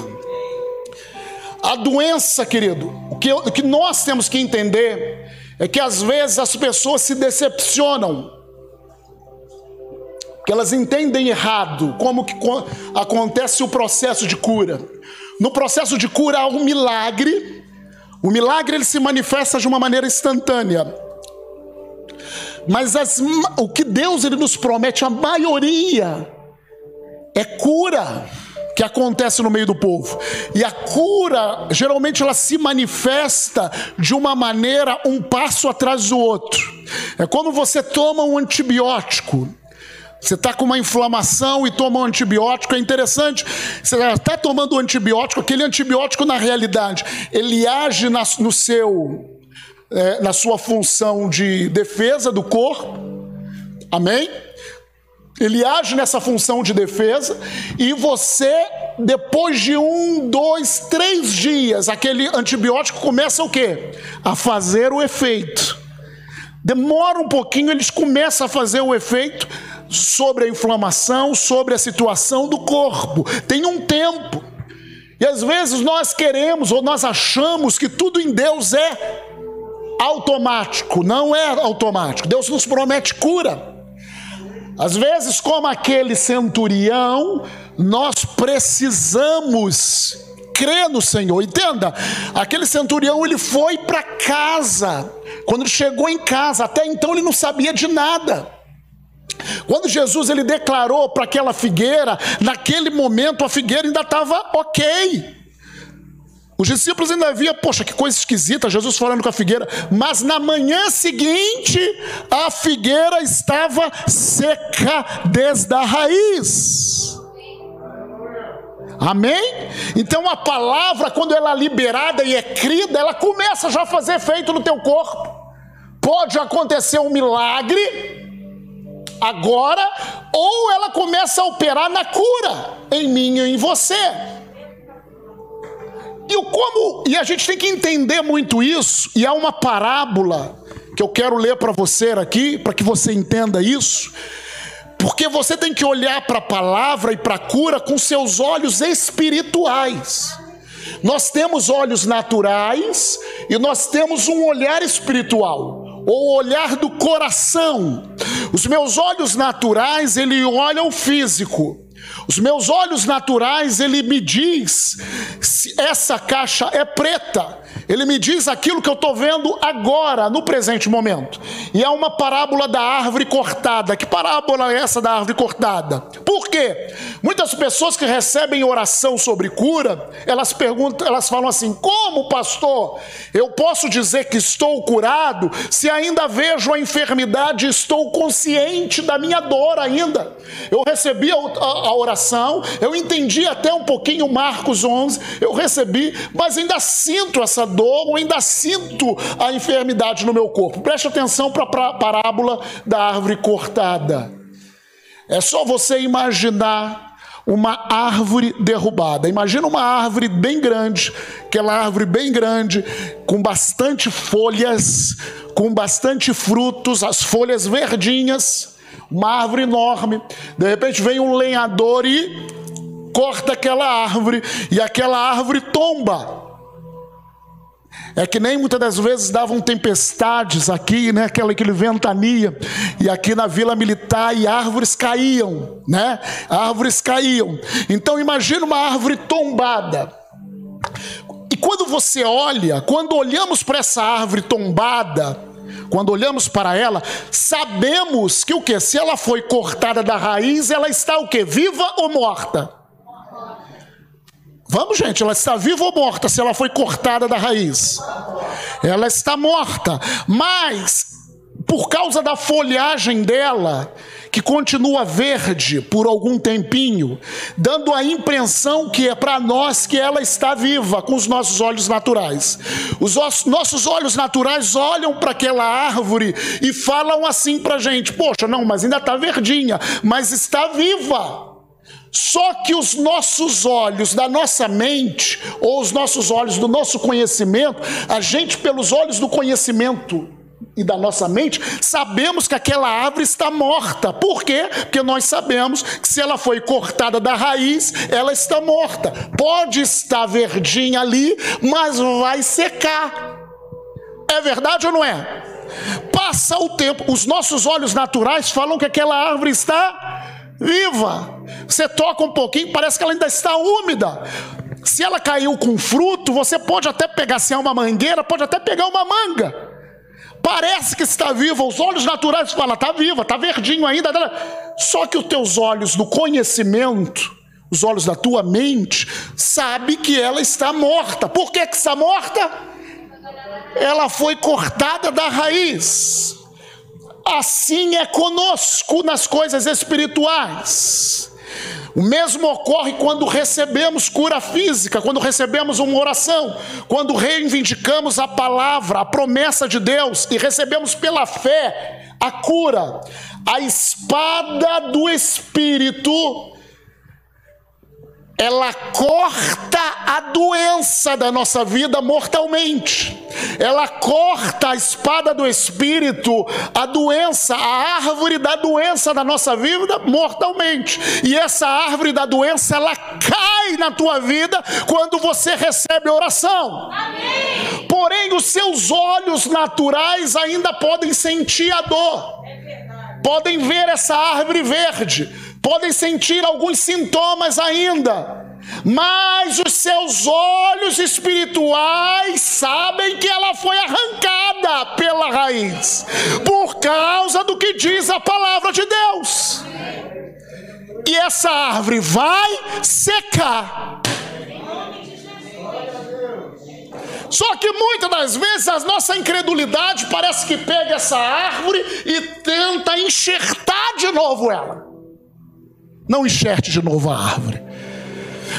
A doença, querido, o que, o que nós temos que entender é que às vezes as pessoas se decepcionam, que elas entendem errado como que acontece o processo de cura. No processo de cura há um milagre. O milagre ele se manifesta de uma maneira instantânea. Mas as, o que Deus ele nos promete, a maioria, é cura que acontece no meio do povo. E a cura, geralmente, ela se manifesta de uma maneira um passo atrás do outro. É como você toma um antibiótico. Você está com uma inflamação e toma um antibiótico, é interessante. Você está tomando um antibiótico, aquele antibiótico, na realidade, ele age na, no seu, é, na sua função de defesa do corpo. Amém? Ele age nessa função de defesa e você, depois de um, dois, três dias, aquele antibiótico começa o quê? A fazer o efeito. Demora um pouquinho, eles começam a fazer o efeito sobre a inflamação, sobre a situação do corpo. Tem um tempo. E às vezes nós queremos ou nós achamos que tudo em Deus é automático. Não é automático. Deus nos promete cura. Às vezes, como aquele centurião, nós precisamos crer no Senhor. Entenda, aquele centurião ele foi para casa. Quando ele chegou em casa, até então ele não sabia de nada. Quando Jesus ele declarou para aquela figueira, naquele momento a figueira ainda estava ok. Os discípulos ainda viam, poxa, que coisa esquisita, Jesus falando com a figueira. Mas na manhã seguinte, a figueira estava seca desde a raiz. Amém? Então a palavra, quando ela é liberada e é crida, ela começa já a fazer efeito no teu corpo. Pode acontecer um milagre agora, ou ela começa a operar na cura em mim e em você. E o como, e a gente tem que entender muito isso, e há uma parábola que eu quero ler para você aqui, para que você entenda isso. Porque você tem que olhar para a palavra e para a cura com seus olhos espirituais. Nós temos olhos naturais e nós temos um olhar espiritual, ou olhar do coração. Os meus olhos naturais, ele olha o físico. Os meus olhos naturais, ele me diz se essa caixa é preta. Ele me diz aquilo que eu estou vendo agora, no presente momento. E é uma parábola da árvore cortada. Que parábola é essa da árvore cortada? Por quê? Muitas pessoas que recebem oração sobre cura, elas perguntam, elas falam assim: como, pastor, eu posso dizer que estou curado se ainda vejo a enfermidade e estou consciente da minha dor ainda? Eu recebi a, a, a oração, eu entendi até um pouquinho Marcos 11, eu recebi, mas ainda sinto essa dor, ainda sinto a enfermidade no meu corpo. Preste atenção para a parábola da árvore cortada. É só você imaginar uma árvore derrubada. Imagina uma árvore bem grande, aquela árvore bem grande, com bastante folhas, com bastante frutos, as folhas verdinhas, uma árvore enorme. De repente vem um lenhador e corta aquela árvore, e aquela árvore tomba. É que nem muitas das vezes davam tempestades aqui, né? Aquela aquele ventania, e aqui na Vila Militar e árvores caíam, né? Árvores caíam. Então imagina uma árvore tombada. E quando você olha, quando olhamos para essa árvore tombada, quando olhamos para ela, sabemos que o que? Se ela foi cortada da raiz, ela está o que? Viva ou morta? Vamos, gente, ela está viva ou morta se ela foi cortada da raiz? Ela está morta, mas por causa da folhagem dela, que continua verde por algum tempinho, dando a impressão que é para nós que ela está viva com os nossos olhos naturais. Os nossos olhos naturais olham para aquela árvore e falam assim para a gente: Poxa, não, mas ainda está verdinha, mas está viva. Só que os nossos olhos da nossa mente, ou os nossos olhos do nosso conhecimento, a gente, pelos olhos do conhecimento, e da nossa mente, sabemos que aquela árvore está morta. Por quê? Porque nós sabemos que se ela foi cortada da raiz, ela está morta. Pode estar verdinha ali, mas vai secar. É verdade ou não é? Passa o tempo, os nossos olhos naturais falam que aquela árvore está viva. Você toca um pouquinho, parece que ela ainda está úmida. Se ela caiu com fruto, você pode até pegar, se é uma mangueira, pode até pegar uma manga parece que está viva, os olhos naturais falam, está viva, está verdinho ainda. Só que os teus olhos do conhecimento, os olhos da tua mente, sabe que ela está morta. Por que, que está morta? Ela foi cortada da raiz. Assim é conosco nas coisas espirituais. O mesmo ocorre quando recebemos cura física, quando recebemos uma oração, quando reivindicamos a palavra, a promessa de Deus e recebemos pela fé a cura. A espada do Espírito ela corta a doença da nossa vida mortalmente. Ela corta a espada do espírito, a doença, a árvore da doença da nossa vida mortalmente. E essa árvore da doença, ela cai na tua vida quando você recebe oração. Amém. Porém, os seus olhos naturais ainda podem sentir a dor. É podem ver essa árvore verde podem sentir alguns sintomas ainda, mas os seus olhos espirituais sabem que ela foi arrancada pela raiz, por causa do que diz a palavra de Deus. E essa árvore vai secar. Só que muitas das vezes a nossa incredulidade parece que pega essa árvore e tenta enxertar de novo ela. Não enxerte de novo a árvore.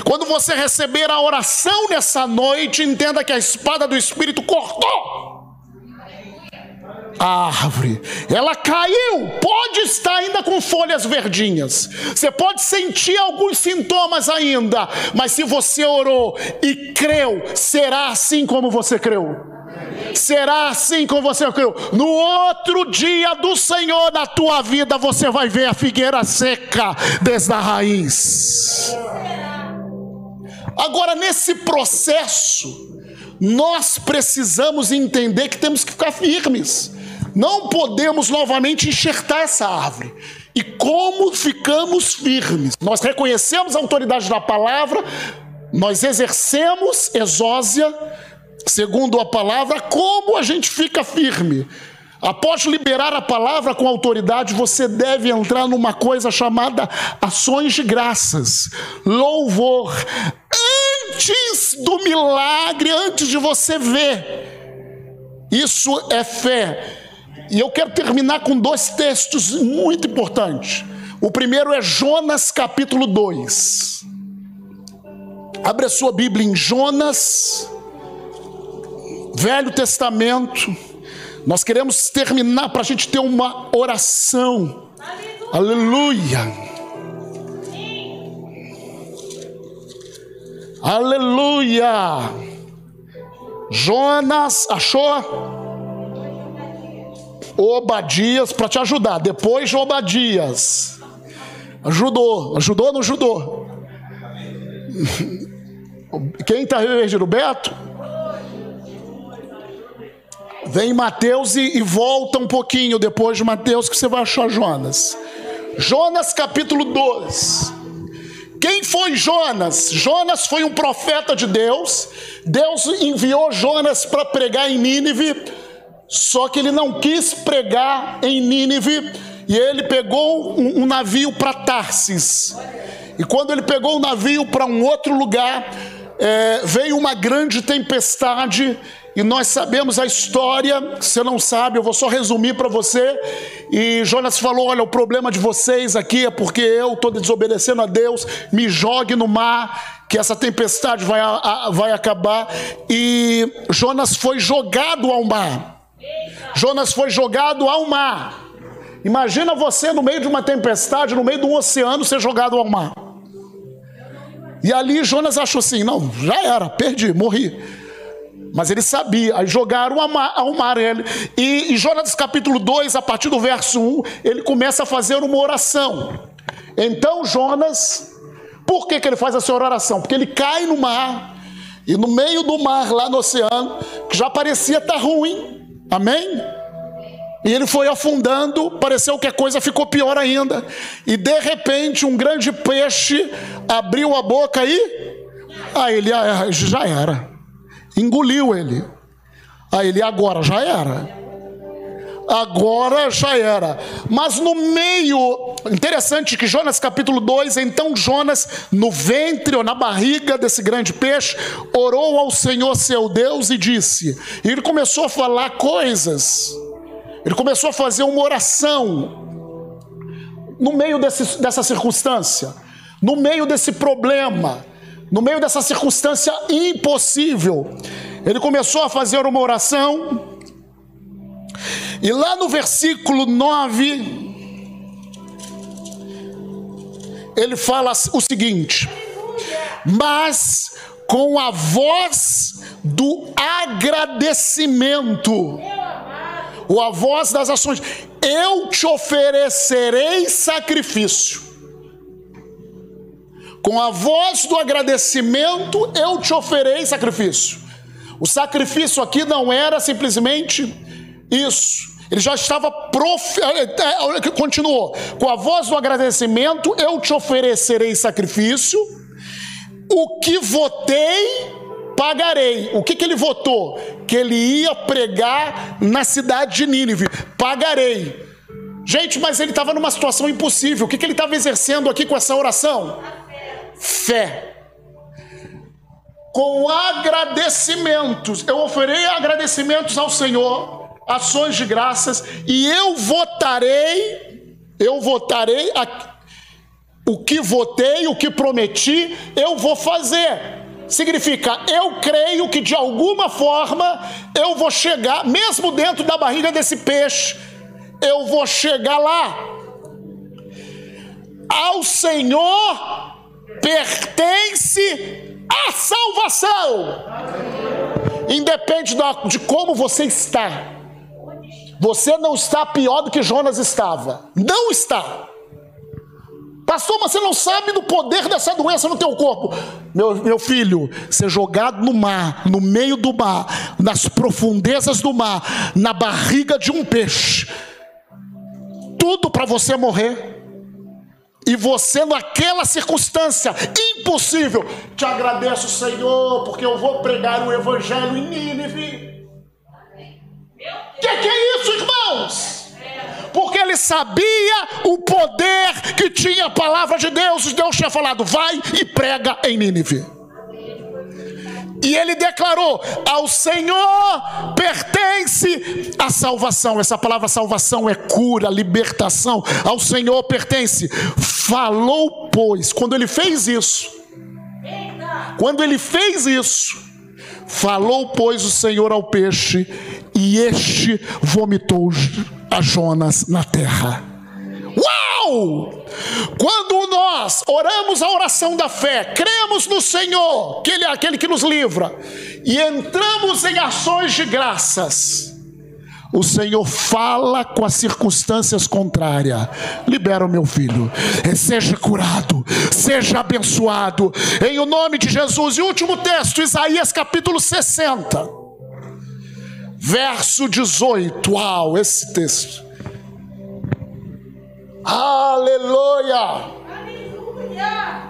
Quando você receber a oração nessa noite, entenda que a espada do Espírito cortou a árvore. Ela caiu, pode estar ainda com folhas verdinhas. Você pode sentir alguns sintomas ainda, mas se você orou e creu, será assim como você creu. Será assim com você creu. No outro dia do Senhor na tua vida, você vai ver a figueira seca desde a raiz. Agora, nesse processo, nós precisamos entender que temos que ficar firmes. Não podemos novamente enxertar essa árvore. E como ficamos firmes? Nós reconhecemos a autoridade da palavra, nós exercemos exósia, segundo a palavra, como a gente fica firme. Após liberar a palavra com autoridade, você deve entrar numa coisa chamada ações de graças, louvor, antes do milagre, antes de você ver. Isso é fé. E eu quero terminar com dois textos muito importantes. O primeiro é Jonas capítulo 2. Abre a sua Bíblia em Jonas Velho Testamento. Nós queremos terminar para a gente ter uma oração. Aleluia. Aleluia. Aleluia. Jonas achou? Obadias para te ajudar. Depois de Obadias. Ajudou. Ajudou ou não ajudou? Quem está revergindo? Beto? Vem Mateus e, e volta um pouquinho depois de Mateus que você vai achar Jonas. Jonas capítulo 2. Quem foi Jonas? Jonas foi um profeta de Deus. Deus enviou Jonas para pregar em Nínive, só que ele não quis pregar em Nínive e ele pegou um, um navio para Tarsis. E quando ele pegou o navio para um outro lugar, é, veio uma grande tempestade e nós sabemos a história. Você não sabe, eu vou só resumir para você. E Jonas falou: Olha, o problema de vocês aqui é porque eu estou desobedecendo a Deus. Me jogue no mar, que essa tempestade vai, a, vai acabar. E Jonas foi jogado ao mar. Jonas foi jogado ao mar. Imagina você no meio de uma tempestade, no meio de um oceano, ser jogado ao mar. E ali Jonas achou assim: não, já era, perdi, morri. Mas ele sabia, aí jogaram ao mar ele. E em Jonas capítulo 2, a partir do verso 1, ele começa a fazer uma oração. Então Jonas, por que, que ele faz essa oração? Porque ele cai no mar, e no meio do mar, lá no oceano, que já parecia estar ruim, amém? E ele foi afundando, pareceu que a coisa ficou pior ainda. E de repente, um grande peixe abriu a boca e. Aí ele ah, já era. Engoliu ele. Aí ele agora já era. Agora já era. Mas no meio, interessante que Jonas capítulo 2, então Jonas, no ventre ou na barriga desse grande peixe, orou ao Senhor seu Deus e disse. E ele começou a falar coisas ele começou a fazer uma oração no meio desse, dessa circunstância, no meio desse problema, no meio dessa circunstância impossível. Ele começou a fazer uma oração, e lá no versículo 9, ele fala o seguinte: Mas com a voz do agradecimento ou a voz das ações: Eu te oferecerei sacrifício. Com a voz do agradecimento, eu te oferei sacrifício. O sacrifício aqui não era simplesmente isso. Ele já estava prof... É, é, continuou. Com a voz do agradecimento, eu te oferecerei sacrifício. O que votei pagarei. O que, que ele votou? Que ele ia pregar na cidade de Nínive. Pagarei. Gente, mas ele estava numa situação impossível. O que, que ele estava exercendo aqui com essa oração? Fé. Com agradecimentos. Eu oferei agradecimentos ao Senhor, ações de graças, e eu votarei, eu votarei a, o que votei, o que prometi, eu vou fazer significa eu creio que de alguma forma eu vou chegar, mesmo dentro da barriga desse peixe, eu vou chegar lá. Ao Senhor pertence a salvação, independe de como você está. Você não está pior do que Jonas estava, não está. Pastor, mas você não sabe do poder dessa doença no teu corpo. Meu, meu filho, ser jogado no mar, no meio do mar, nas profundezas do mar, na barriga de um peixe. Tudo para você morrer. E você, naquela circunstância impossível, te agradeço, Senhor, porque eu vou pregar o Evangelho em Nínive. O que, que é isso, irmãos? porque ele sabia o poder que tinha a palavra de Deus. Deus tinha falado: vai e prega em Nínive. E ele declarou: Ao Senhor pertence a salvação. Essa palavra salvação é cura, libertação. Ao Senhor pertence. Falou, pois, quando ele fez isso, quando ele fez isso, falou, pois, o Senhor ao peixe, e este vomitou a Jonas na terra. Uau! Quando nós oramos a oração da fé, cremos no Senhor, que Ele é aquele que nos livra, e entramos em ações de graças, o Senhor fala com as circunstâncias contrárias. Libera o meu filho, seja curado, seja abençoado, em o nome de Jesus. E último texto, Isaías capítulo 60 verso 18. Uau, esse texto. Aleluia!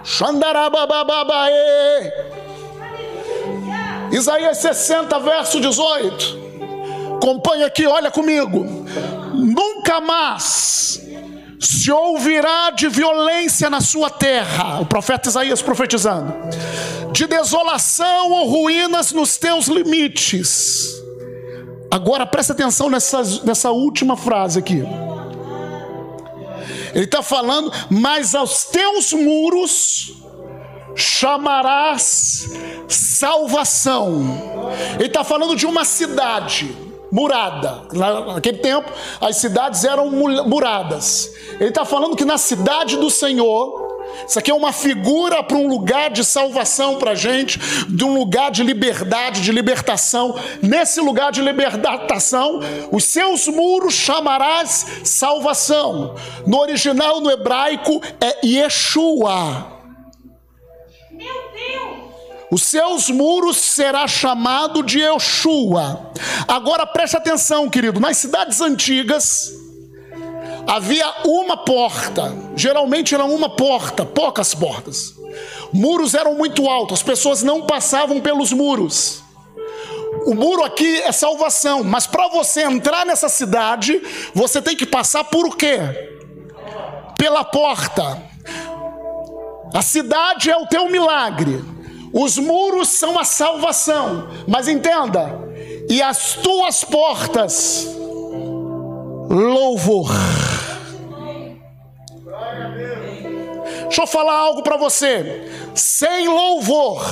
Xandarabababaê. Isaías 60, verso 18. Acompanha aqui, olha comigo. Nunca mais se ouvirá de violência na sua terra, o profeta Isaías profetizando, de desolação ou ruínas nos teus limites. Agora presta atenção nessa, nessa última frase aqui. Ele está falando, mas aos teus muros chamarás salvação. Ele está falando de uma cidade murada. Naquele tempo, as cidades eram muradas. Ele está falando que na cidade do Senhor, isso aqui é uma figura para um lugar de salvação para a gente, de um lugar de liberdade, de libertação. Nesse lugar de libertação, os seus muros chamarás salvação. No original, no hebraico, é Yeshua. Os seus muros será chamado de Yeshua. Agora preste atenção, querido. Nas cidades antigas havia uma porta. Geralmente era uma porta, poucas portas. Muros eram muito altos, as pessoas não passavam pelos muros. O muro aqui é salvação, mas para você entrar nessa cidade, você tem que passar por o quê? Pela porta. A cidade é o teu milagre. Os muros são a salvação, mas entenda, e as tuas portas, louvor. Deixa eu falar algo para você. Sem louvor,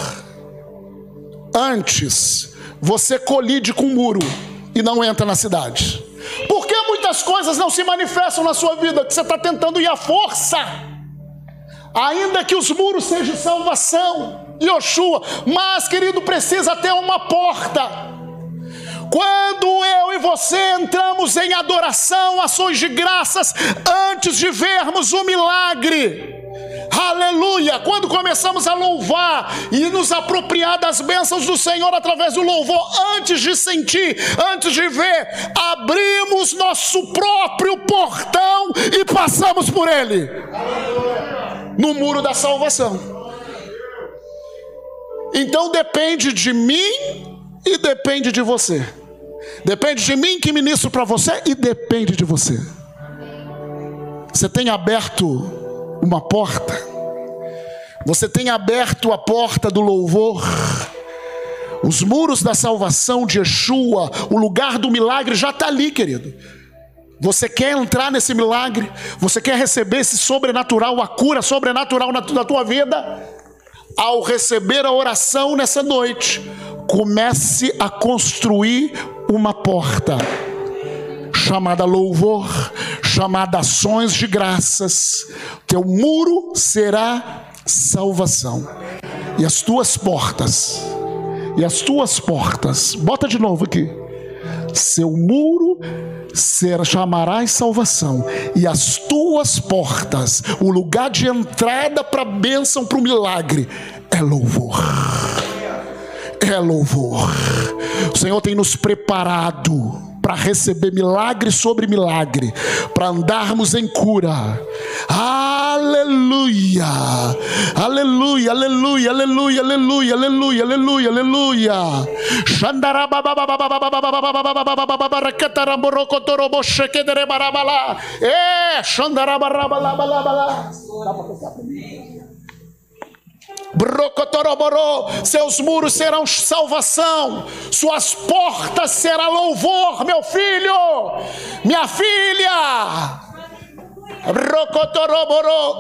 antes você colide com o muro e não entra na cidade. Por que muitas coisas não se manifestam na sua vida que você está tentando ir à força? Ainda que os muros sejam salvação, Yoshua, mas querido, precisa ter uma porta. Quando eu e você entramos em adoração, ações de graças, antes de vermos o milagre, Aleluia! Quando começamos a louvar e nos apropriar das bênçãos do Senhor através do louvor, antes de sentir, antes de ver, abrimos nosso próprio portão e passamos por ele no muro da salvação. Então depende de mim e depende de você. Depende de mim que ministro para você e depende de você. Você tem aberto uma porta. Você tem aberto a porta do louvor. Os muros da salvação de Yeshua, o lugar do milagre já está ali, querido. Você quer entrar nesse milagre? Você quer receber esse sobrenatural, a cura sobrenatural na, tua vida? ao receber a oração nessa noite, comece a construir uma porta chamada louvor, chamada ações de graças. Teu muro será salvação. E as tuas portas, e as tuas portas, bota de novo aqui. Seu muro será chamarás salvação, e as tuas portas, o lugar de entrada para a bênção, para o milagre, é louvor. É louvor. O Senhor tem nos preparado para receber milagre sobre milagre, para andarmos em cura. Aleluia! Aleluia, aleluia, aleluia, aleluia, aleluia, aleluia, aleluia. Seus muros serão salvação, suas portas serão louvor, meu filho, minha filha.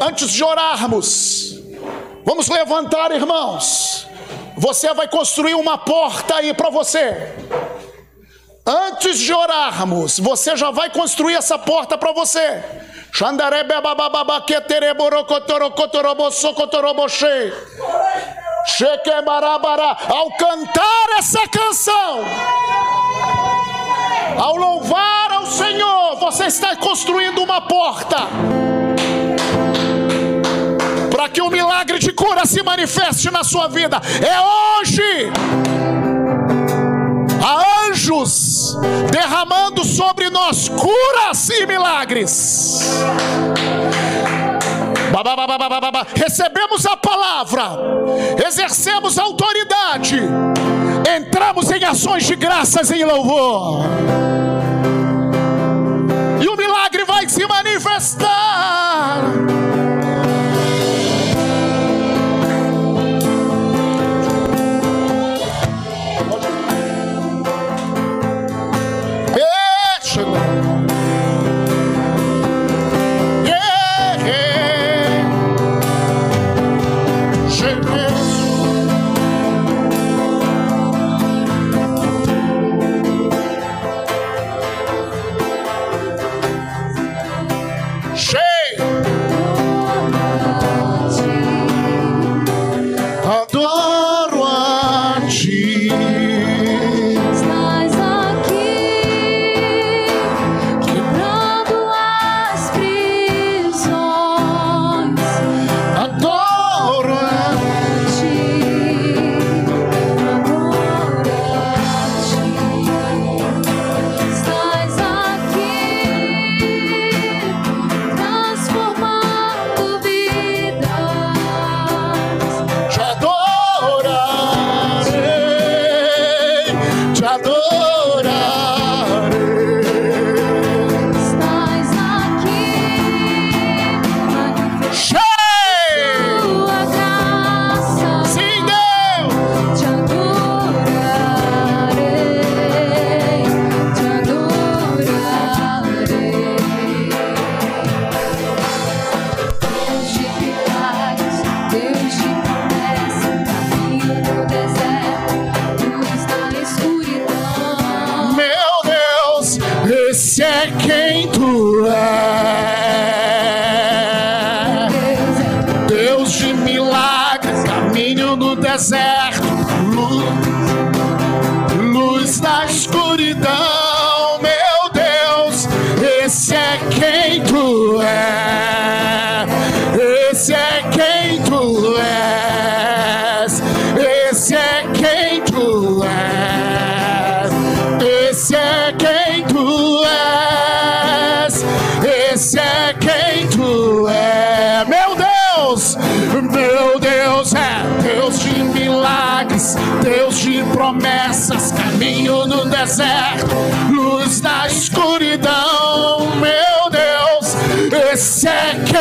Antes de orarmos, vamos levantar, irmãos. Você vai construir uma porta aí para você. Antes de orarmos, você já vai construir essa porta para você. Ao cantar essa canção, ao louvar ao Senhor, você está construindo uma porta para que o milagre de cura se manifeste na sua vida. É hoje. Há anjos derramando sobre nós curas e milagres. Recebemos a palavra, exercemos a autoridade, entramos em ações de graças em louvor. E o milagre vai se manifestar. Deserto,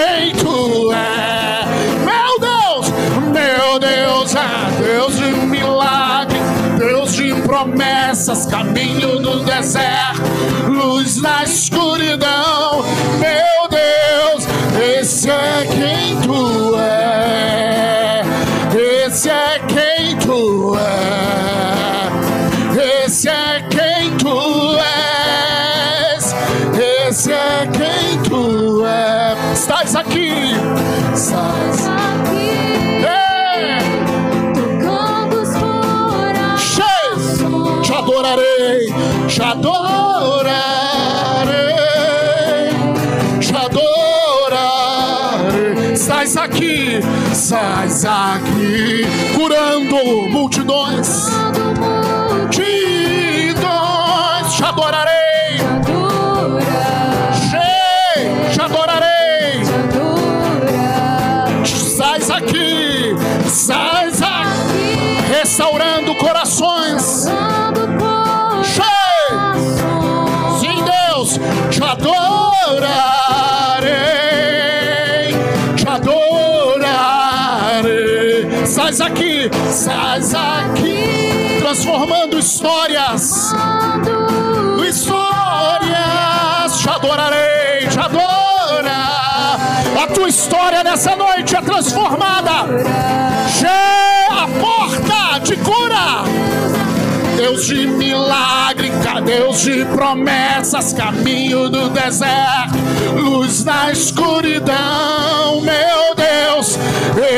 é. Meu Deus, meu Deus, é Deus de milagre, Deus de promessas, caminho no deserto, luz na escuridão, Te adorarei. Te adorarei. Estás aqui. Estás aqui. Curando. Multidões. Histórias. Histórias, te adorarei, te adora. A tua história nessa noite é transformada. Cheio de cura. Deus de milagre, Deus de promessas, caminho do deserto, luz na escuridão, meu Deus,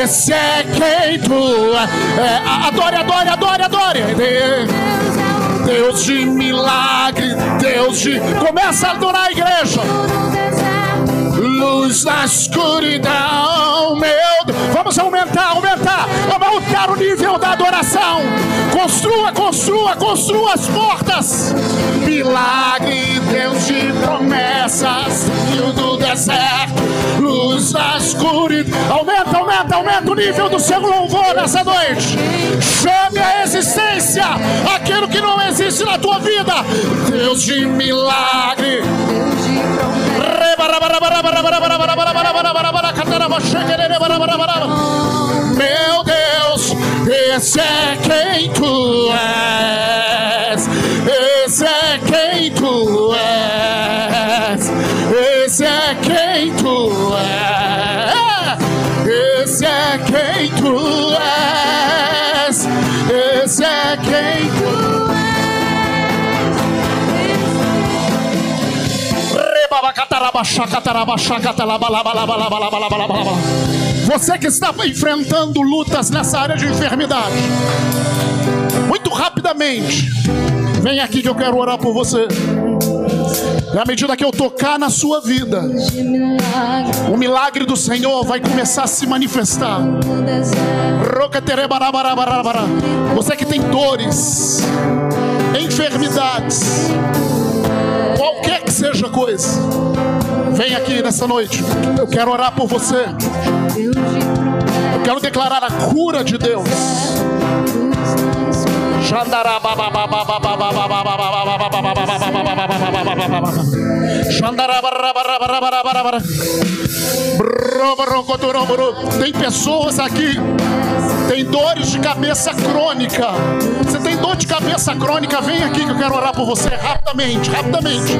esse é quem tu é. Adore, adore, adore, adore. Deus de milagre, Deus de. Começa a adorar a igreja. Luz na escuridão, meu Deus Vamos aumentar, aumentar, vamos aumentar o nível da adoração. Construa, construa, construa as portas. Milagre, Deus de promessas, rio do deserto, luz da escuridão. Aumenta, aumenta, o nível do seu louvor nessa noite. Chame a existência aquilo que não existe na tua vida. Deus de milagre. Meu Deus, esse é quem tu és. Você que está enfrentando lutas nessa área de enfermidade, muito rapidamente, vem aqui que eu quero orar por você. E à medida que eu tocar na sua vida, o milagre do Senhor vai começar a se manifestar. Você que tem dores, enfermidades, qualquer que seja coisa, vem aqui nessa noite. Eu quero orar por você. Eu quero declarar a cura de Deus. Tem pessoas aqui, tem dores de cabeça crônica. Você tem dor de cabeça crônica? Vem aqui que eu quero orar por você rapidamente, rapidamente.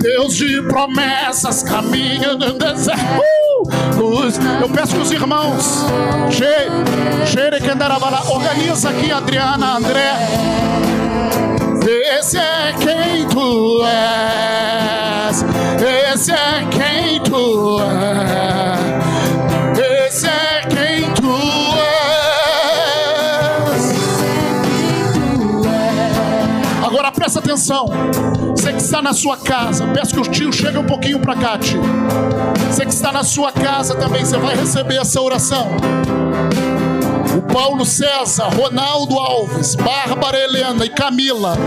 Deus de promessas caminha no deserto. Eu peço que os irmãos organiza aqui, Adriana, André. Esse é quem tu és. É tu és. Esse é quem tu. Agora presta atenção. Você que está na sua casa, peço que os tios cheguem um pouquinho para cá, tio. Você que está na sua casa também, você vai receber essa oração. O Paulo César, Ronaldo Alves, Bárbara Helena e Camila.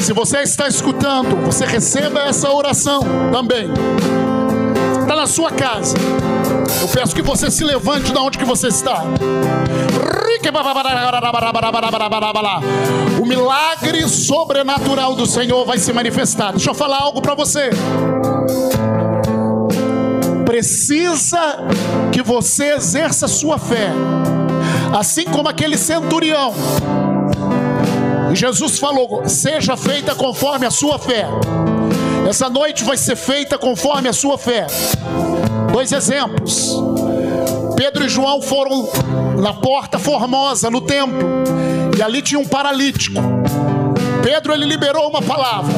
Se você está escutando, você receba essa oração também. Na sua casa. Eu peço que você se levante da onde que você está. O milagre sobrenatural do Senhor vai se manifestar. Deixa eu falar algo para você. Precisa que você exerça sua fé, assim como aquele centurião. Jesus falou: seja feita conforme a sua fé. Essa noite vai ser feita conforme a sua fé. Dois exemplos. Pedro e João foram na porta formosa, no templo, e ali tinha um paralítico. Pedro ele liberou uma palavra.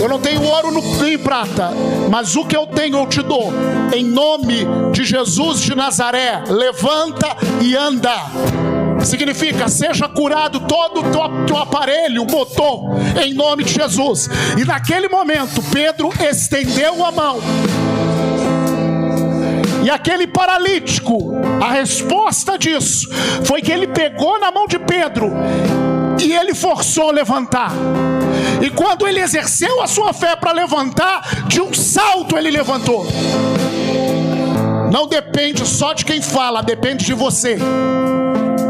Eu não tenho ouro nem prata, mas o que eu tenho eu te dou. Em nome de Jesus de Nazaré, levanta e anda. Significa, seja curado todo o teu, teu aparelho, motor, em nome de Jesus. E naquele momento, Pedro estendeu a mão. E aquele paralítico, a resposta disso foi que ele pegou na mão de Pedro e ele forçou levantar. E quando ele exerceu a sua fé para levantar, de um salto ele levantou. Não depende só de quem fala, depende de você.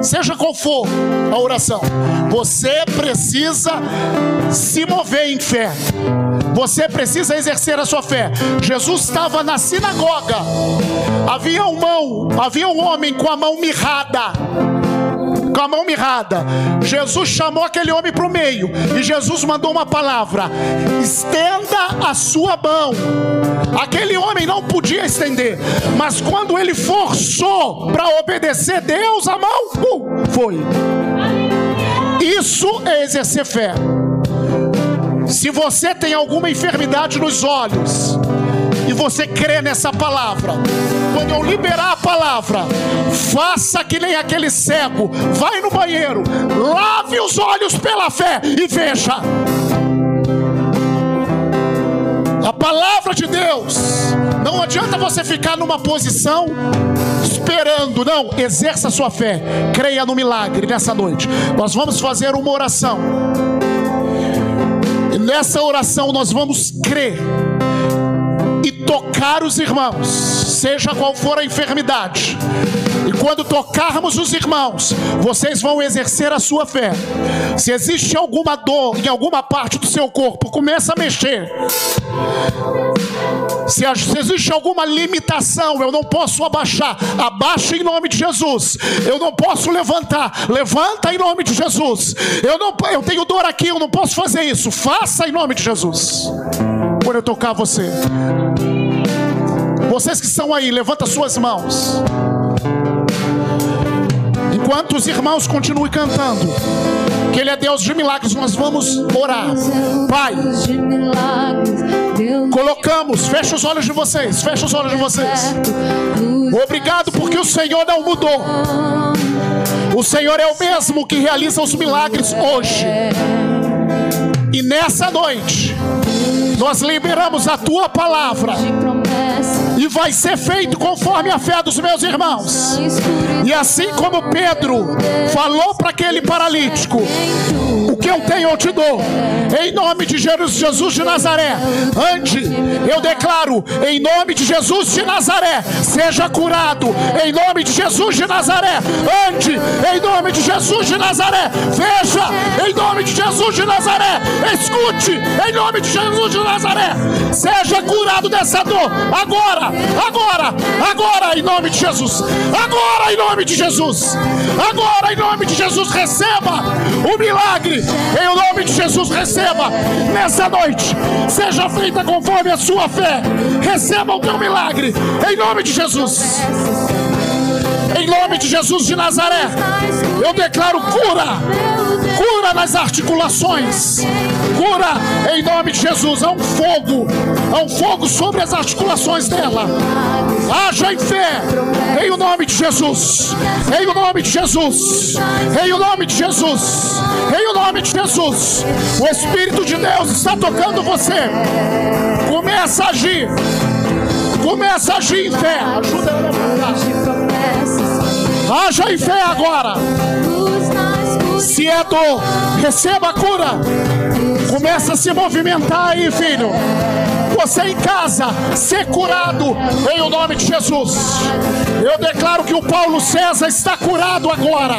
Seja qual for a oração, você precisa se mover em fé. Você precisa exercer a sua fé. Jesus estava na sinagoga. Havia um mão, havia um homem com a mão mirrada com a mão mirrada. Jesus chamou aquele homem para o meio e Jesus mandou uma palavra: estenda a sua mão. Aquele homem não podia estender, mas quando ele forçou para obedecer Deus, a mão uh, foi. Isso é exercer fé. Se você tem alguma enfermidade nos olhos, você crê nessa palavra, quando eu liberar a palavra, faça que nem aquele cego, vai no banheiro, lave os olhos pela fé e veja. A palavra de Deus. Não adianta você ficar numa posição esperando, não. Exerça sua fé. Creia no milagre nessa noite. Nós vamos fazer uma oração. E nessa oração nós vamos crer tocar os irmãos, seja qual for a enfermidade. E quando tocarmos os irmãos, vocês vão exercer a sua fé. Se existe alguma dor em alguma parte do seu corpo, começa a mexer. Se, existe alguma limitação, eu não posso abaixar, abaixa em nome de Jesus. Eu não posso levantar, levanta em nome de Jesus. Eu não, eu tenho dor aqui, eu não posso fazer isso. Faça em nome de Jesus. Quando eu tocar você, vocês que estão aí, levanta suas mãos. Enquanto os irmãos continuem cantando, que Ele é Deus de milagres, nós vamos orar. Pai, colocamos, fecha os olhos de vocês, fecha os olhos de vocês. Obrigado porque o Senhor não mudou. O Senhor é o mesmo que realiza os milagres hoje. E nessa noite, nós liberamos a tua palavra e vai ser feito conforme a fé dos meus irmãos. E assim como Pedro falou para aquele paralítico: O que eu tenho eu te dou, em nome de Jesus de Nazaré. Ande, eu declaro, em nome de Jesus de Nazaré, seja curado, em nome de Jesus de Nazaré. Ande, em nome de Jesus de Nazaré. Veja, em nome de Jesus de Nazaré. Escute, em nome de Jesus de Nazaré. Seja curado dessa dor, agora, agora, agora, em nome de Jesus. Agora, em nome de Jesus. Agora, em nome de Jesus, receba o milagre. Em nome de Jesus, receba nessa noite. Seja feita conforme a sua fé. Receba o teu milagre. Em nome de Jesus. Nome de Jesus de Nazaré, eu declaro cura, cura nas articulações, cura em nome de Jesus. Há um fogo, há um fogo sobre as articulações dela. Haja em fé, em o nome de Jesus, em o nome de Jesus, em o nome de Jesus, em o nome de Jesus. O Espírito de Deus está tocando você. Começa a agir. Começa a agir em fé. Ajuda a levantar. Haja em fé agora. Se é dor, receba a cura. Começa a se movimentar aí, filho. Você em casa, ser curado em o nome de Jesus. Eu declaro que o Paulo César está curado agora.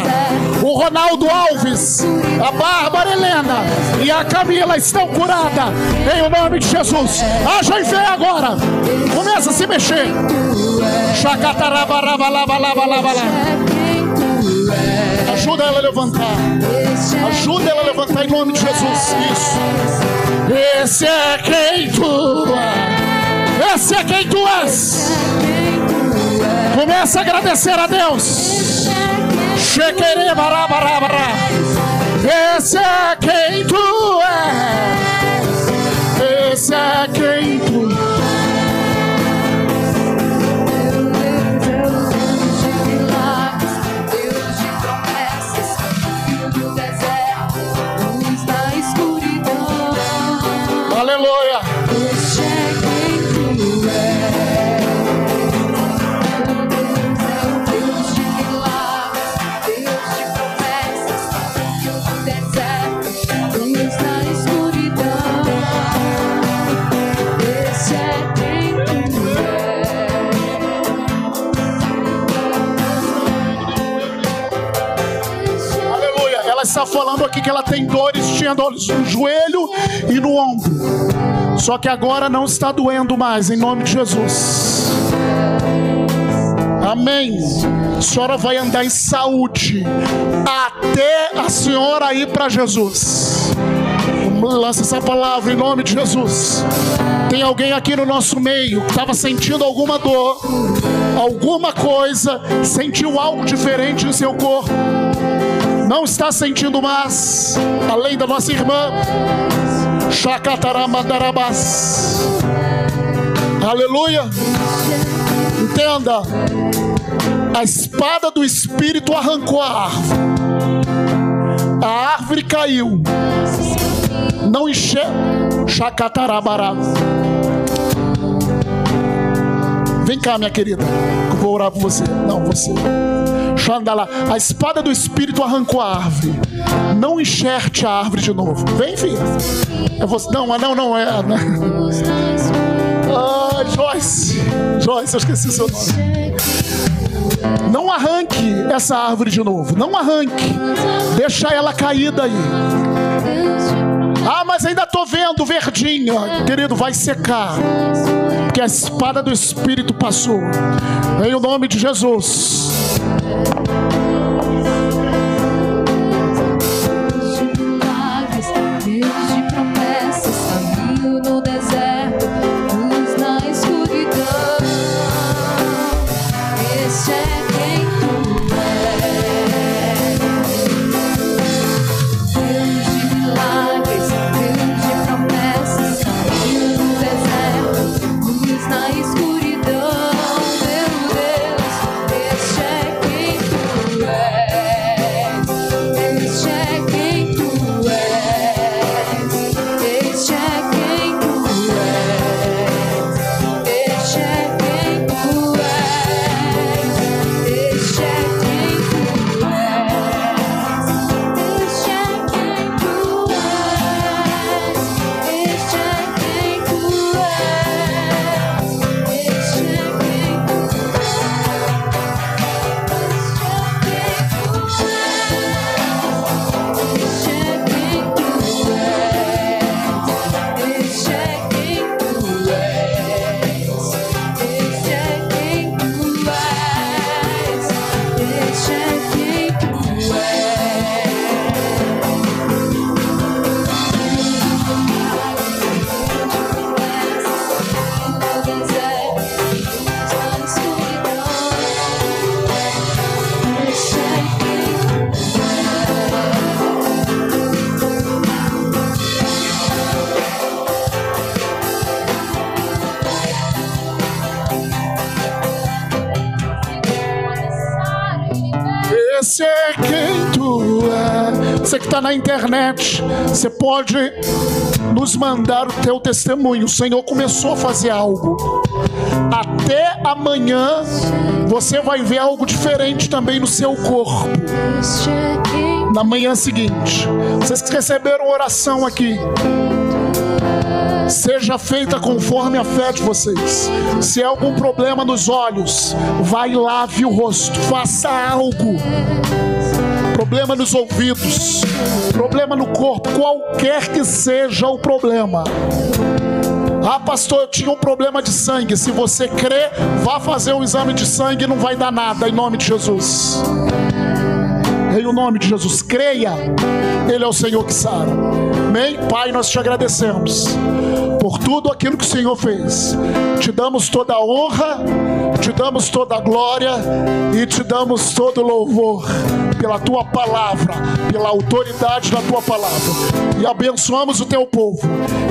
O Ronaldo Alves, a Bárbara Helena e a Camila estão curadas em o nome de Jesus. Haja em fé agora. Começa a se mexer. Ajuda ela a levantar. Ajuda ela a levantar em nome de Jesus. Isso. Esse é quem tu és. Esse é quem tu és. Começa a agradecer a Deus. Chequere barabarabara. Esse é quem tu és. Esse é quem tu és. Está falando aqui que ela tem dores, tinha dores no joelho e no ombro. Só que agora não está doendo mais, em nome de Jesus. Amém. A senhora vai andar em saúde até a senhora ir para Jesus. Lança essa palavra em nome de Jesus. Tem alguém aqui no nosso meio que estava sentindo alguma dor, alguma coisa, sentiu algo diferente no seu corpo não está sentindo mais, além da nossa irmã, Chacataramandarabás. Aleluia. Entenda, a espada do Espírito arrancou a árvore, a árvore caiu, não enxerga, Chacatarabarás Vem cá, minha querida. Eu vou orar por você. Não, você. A espada do Espírito arrancou a árvore. Não enxerte a árvore de novo. Vem, filha. É você. Não, não, não é. Né? Ah, Joyce. Joyce, eu esqueci seu nome. Não arranque essa árvore de novo. Não arranque. Deixa ela caída aí. Ah, mas ainda estou vendo verdinha. Querido, vai secar. Porque a espada do Espírito passou. Em o nome de Jesus. Você está na internet, você pode nos mandar o teu testemunho. O Senhor começou a fazer algo. Até amanhã você vai ver algo diferente também no seu corpo. Na manhã seguinte, vocês que receberam oração aqui, seja feita conforme a fé de vocês. Se há algum problema nos olhos, vai lá, lave o rosto, faça algo problema nos ouvidos, problema no corpo, qualquer que seja o problema. Ah, pastor, eu tinha um problema de sangue. Se você crê, vá fazer um exame de sangue, não vai dar nada, em nome de Jesus. Em nome de Jesus, creia, Ele é o Senhor que sabe. Amém? Pai, nós te agradecemos por tudo aquilo que o Senhor fez. Te damos toda a honra, te damos toda a glória e te damos todo o louvor pela tua palavra, pela autoridade da tua palavra. E abençoamos o teu povo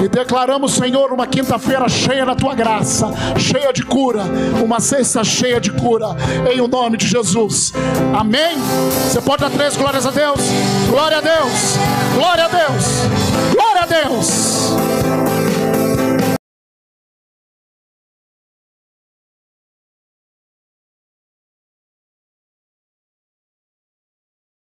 e declaramos, Senhor, uma quinta-feira cheia da tua graça, cheia de cura, uma sexta cheia de cura, em o nome de Jesus. Amém. Você pode dar três glórias a Deus. Glória a Deus. Glória a Deus. Glória a Deus.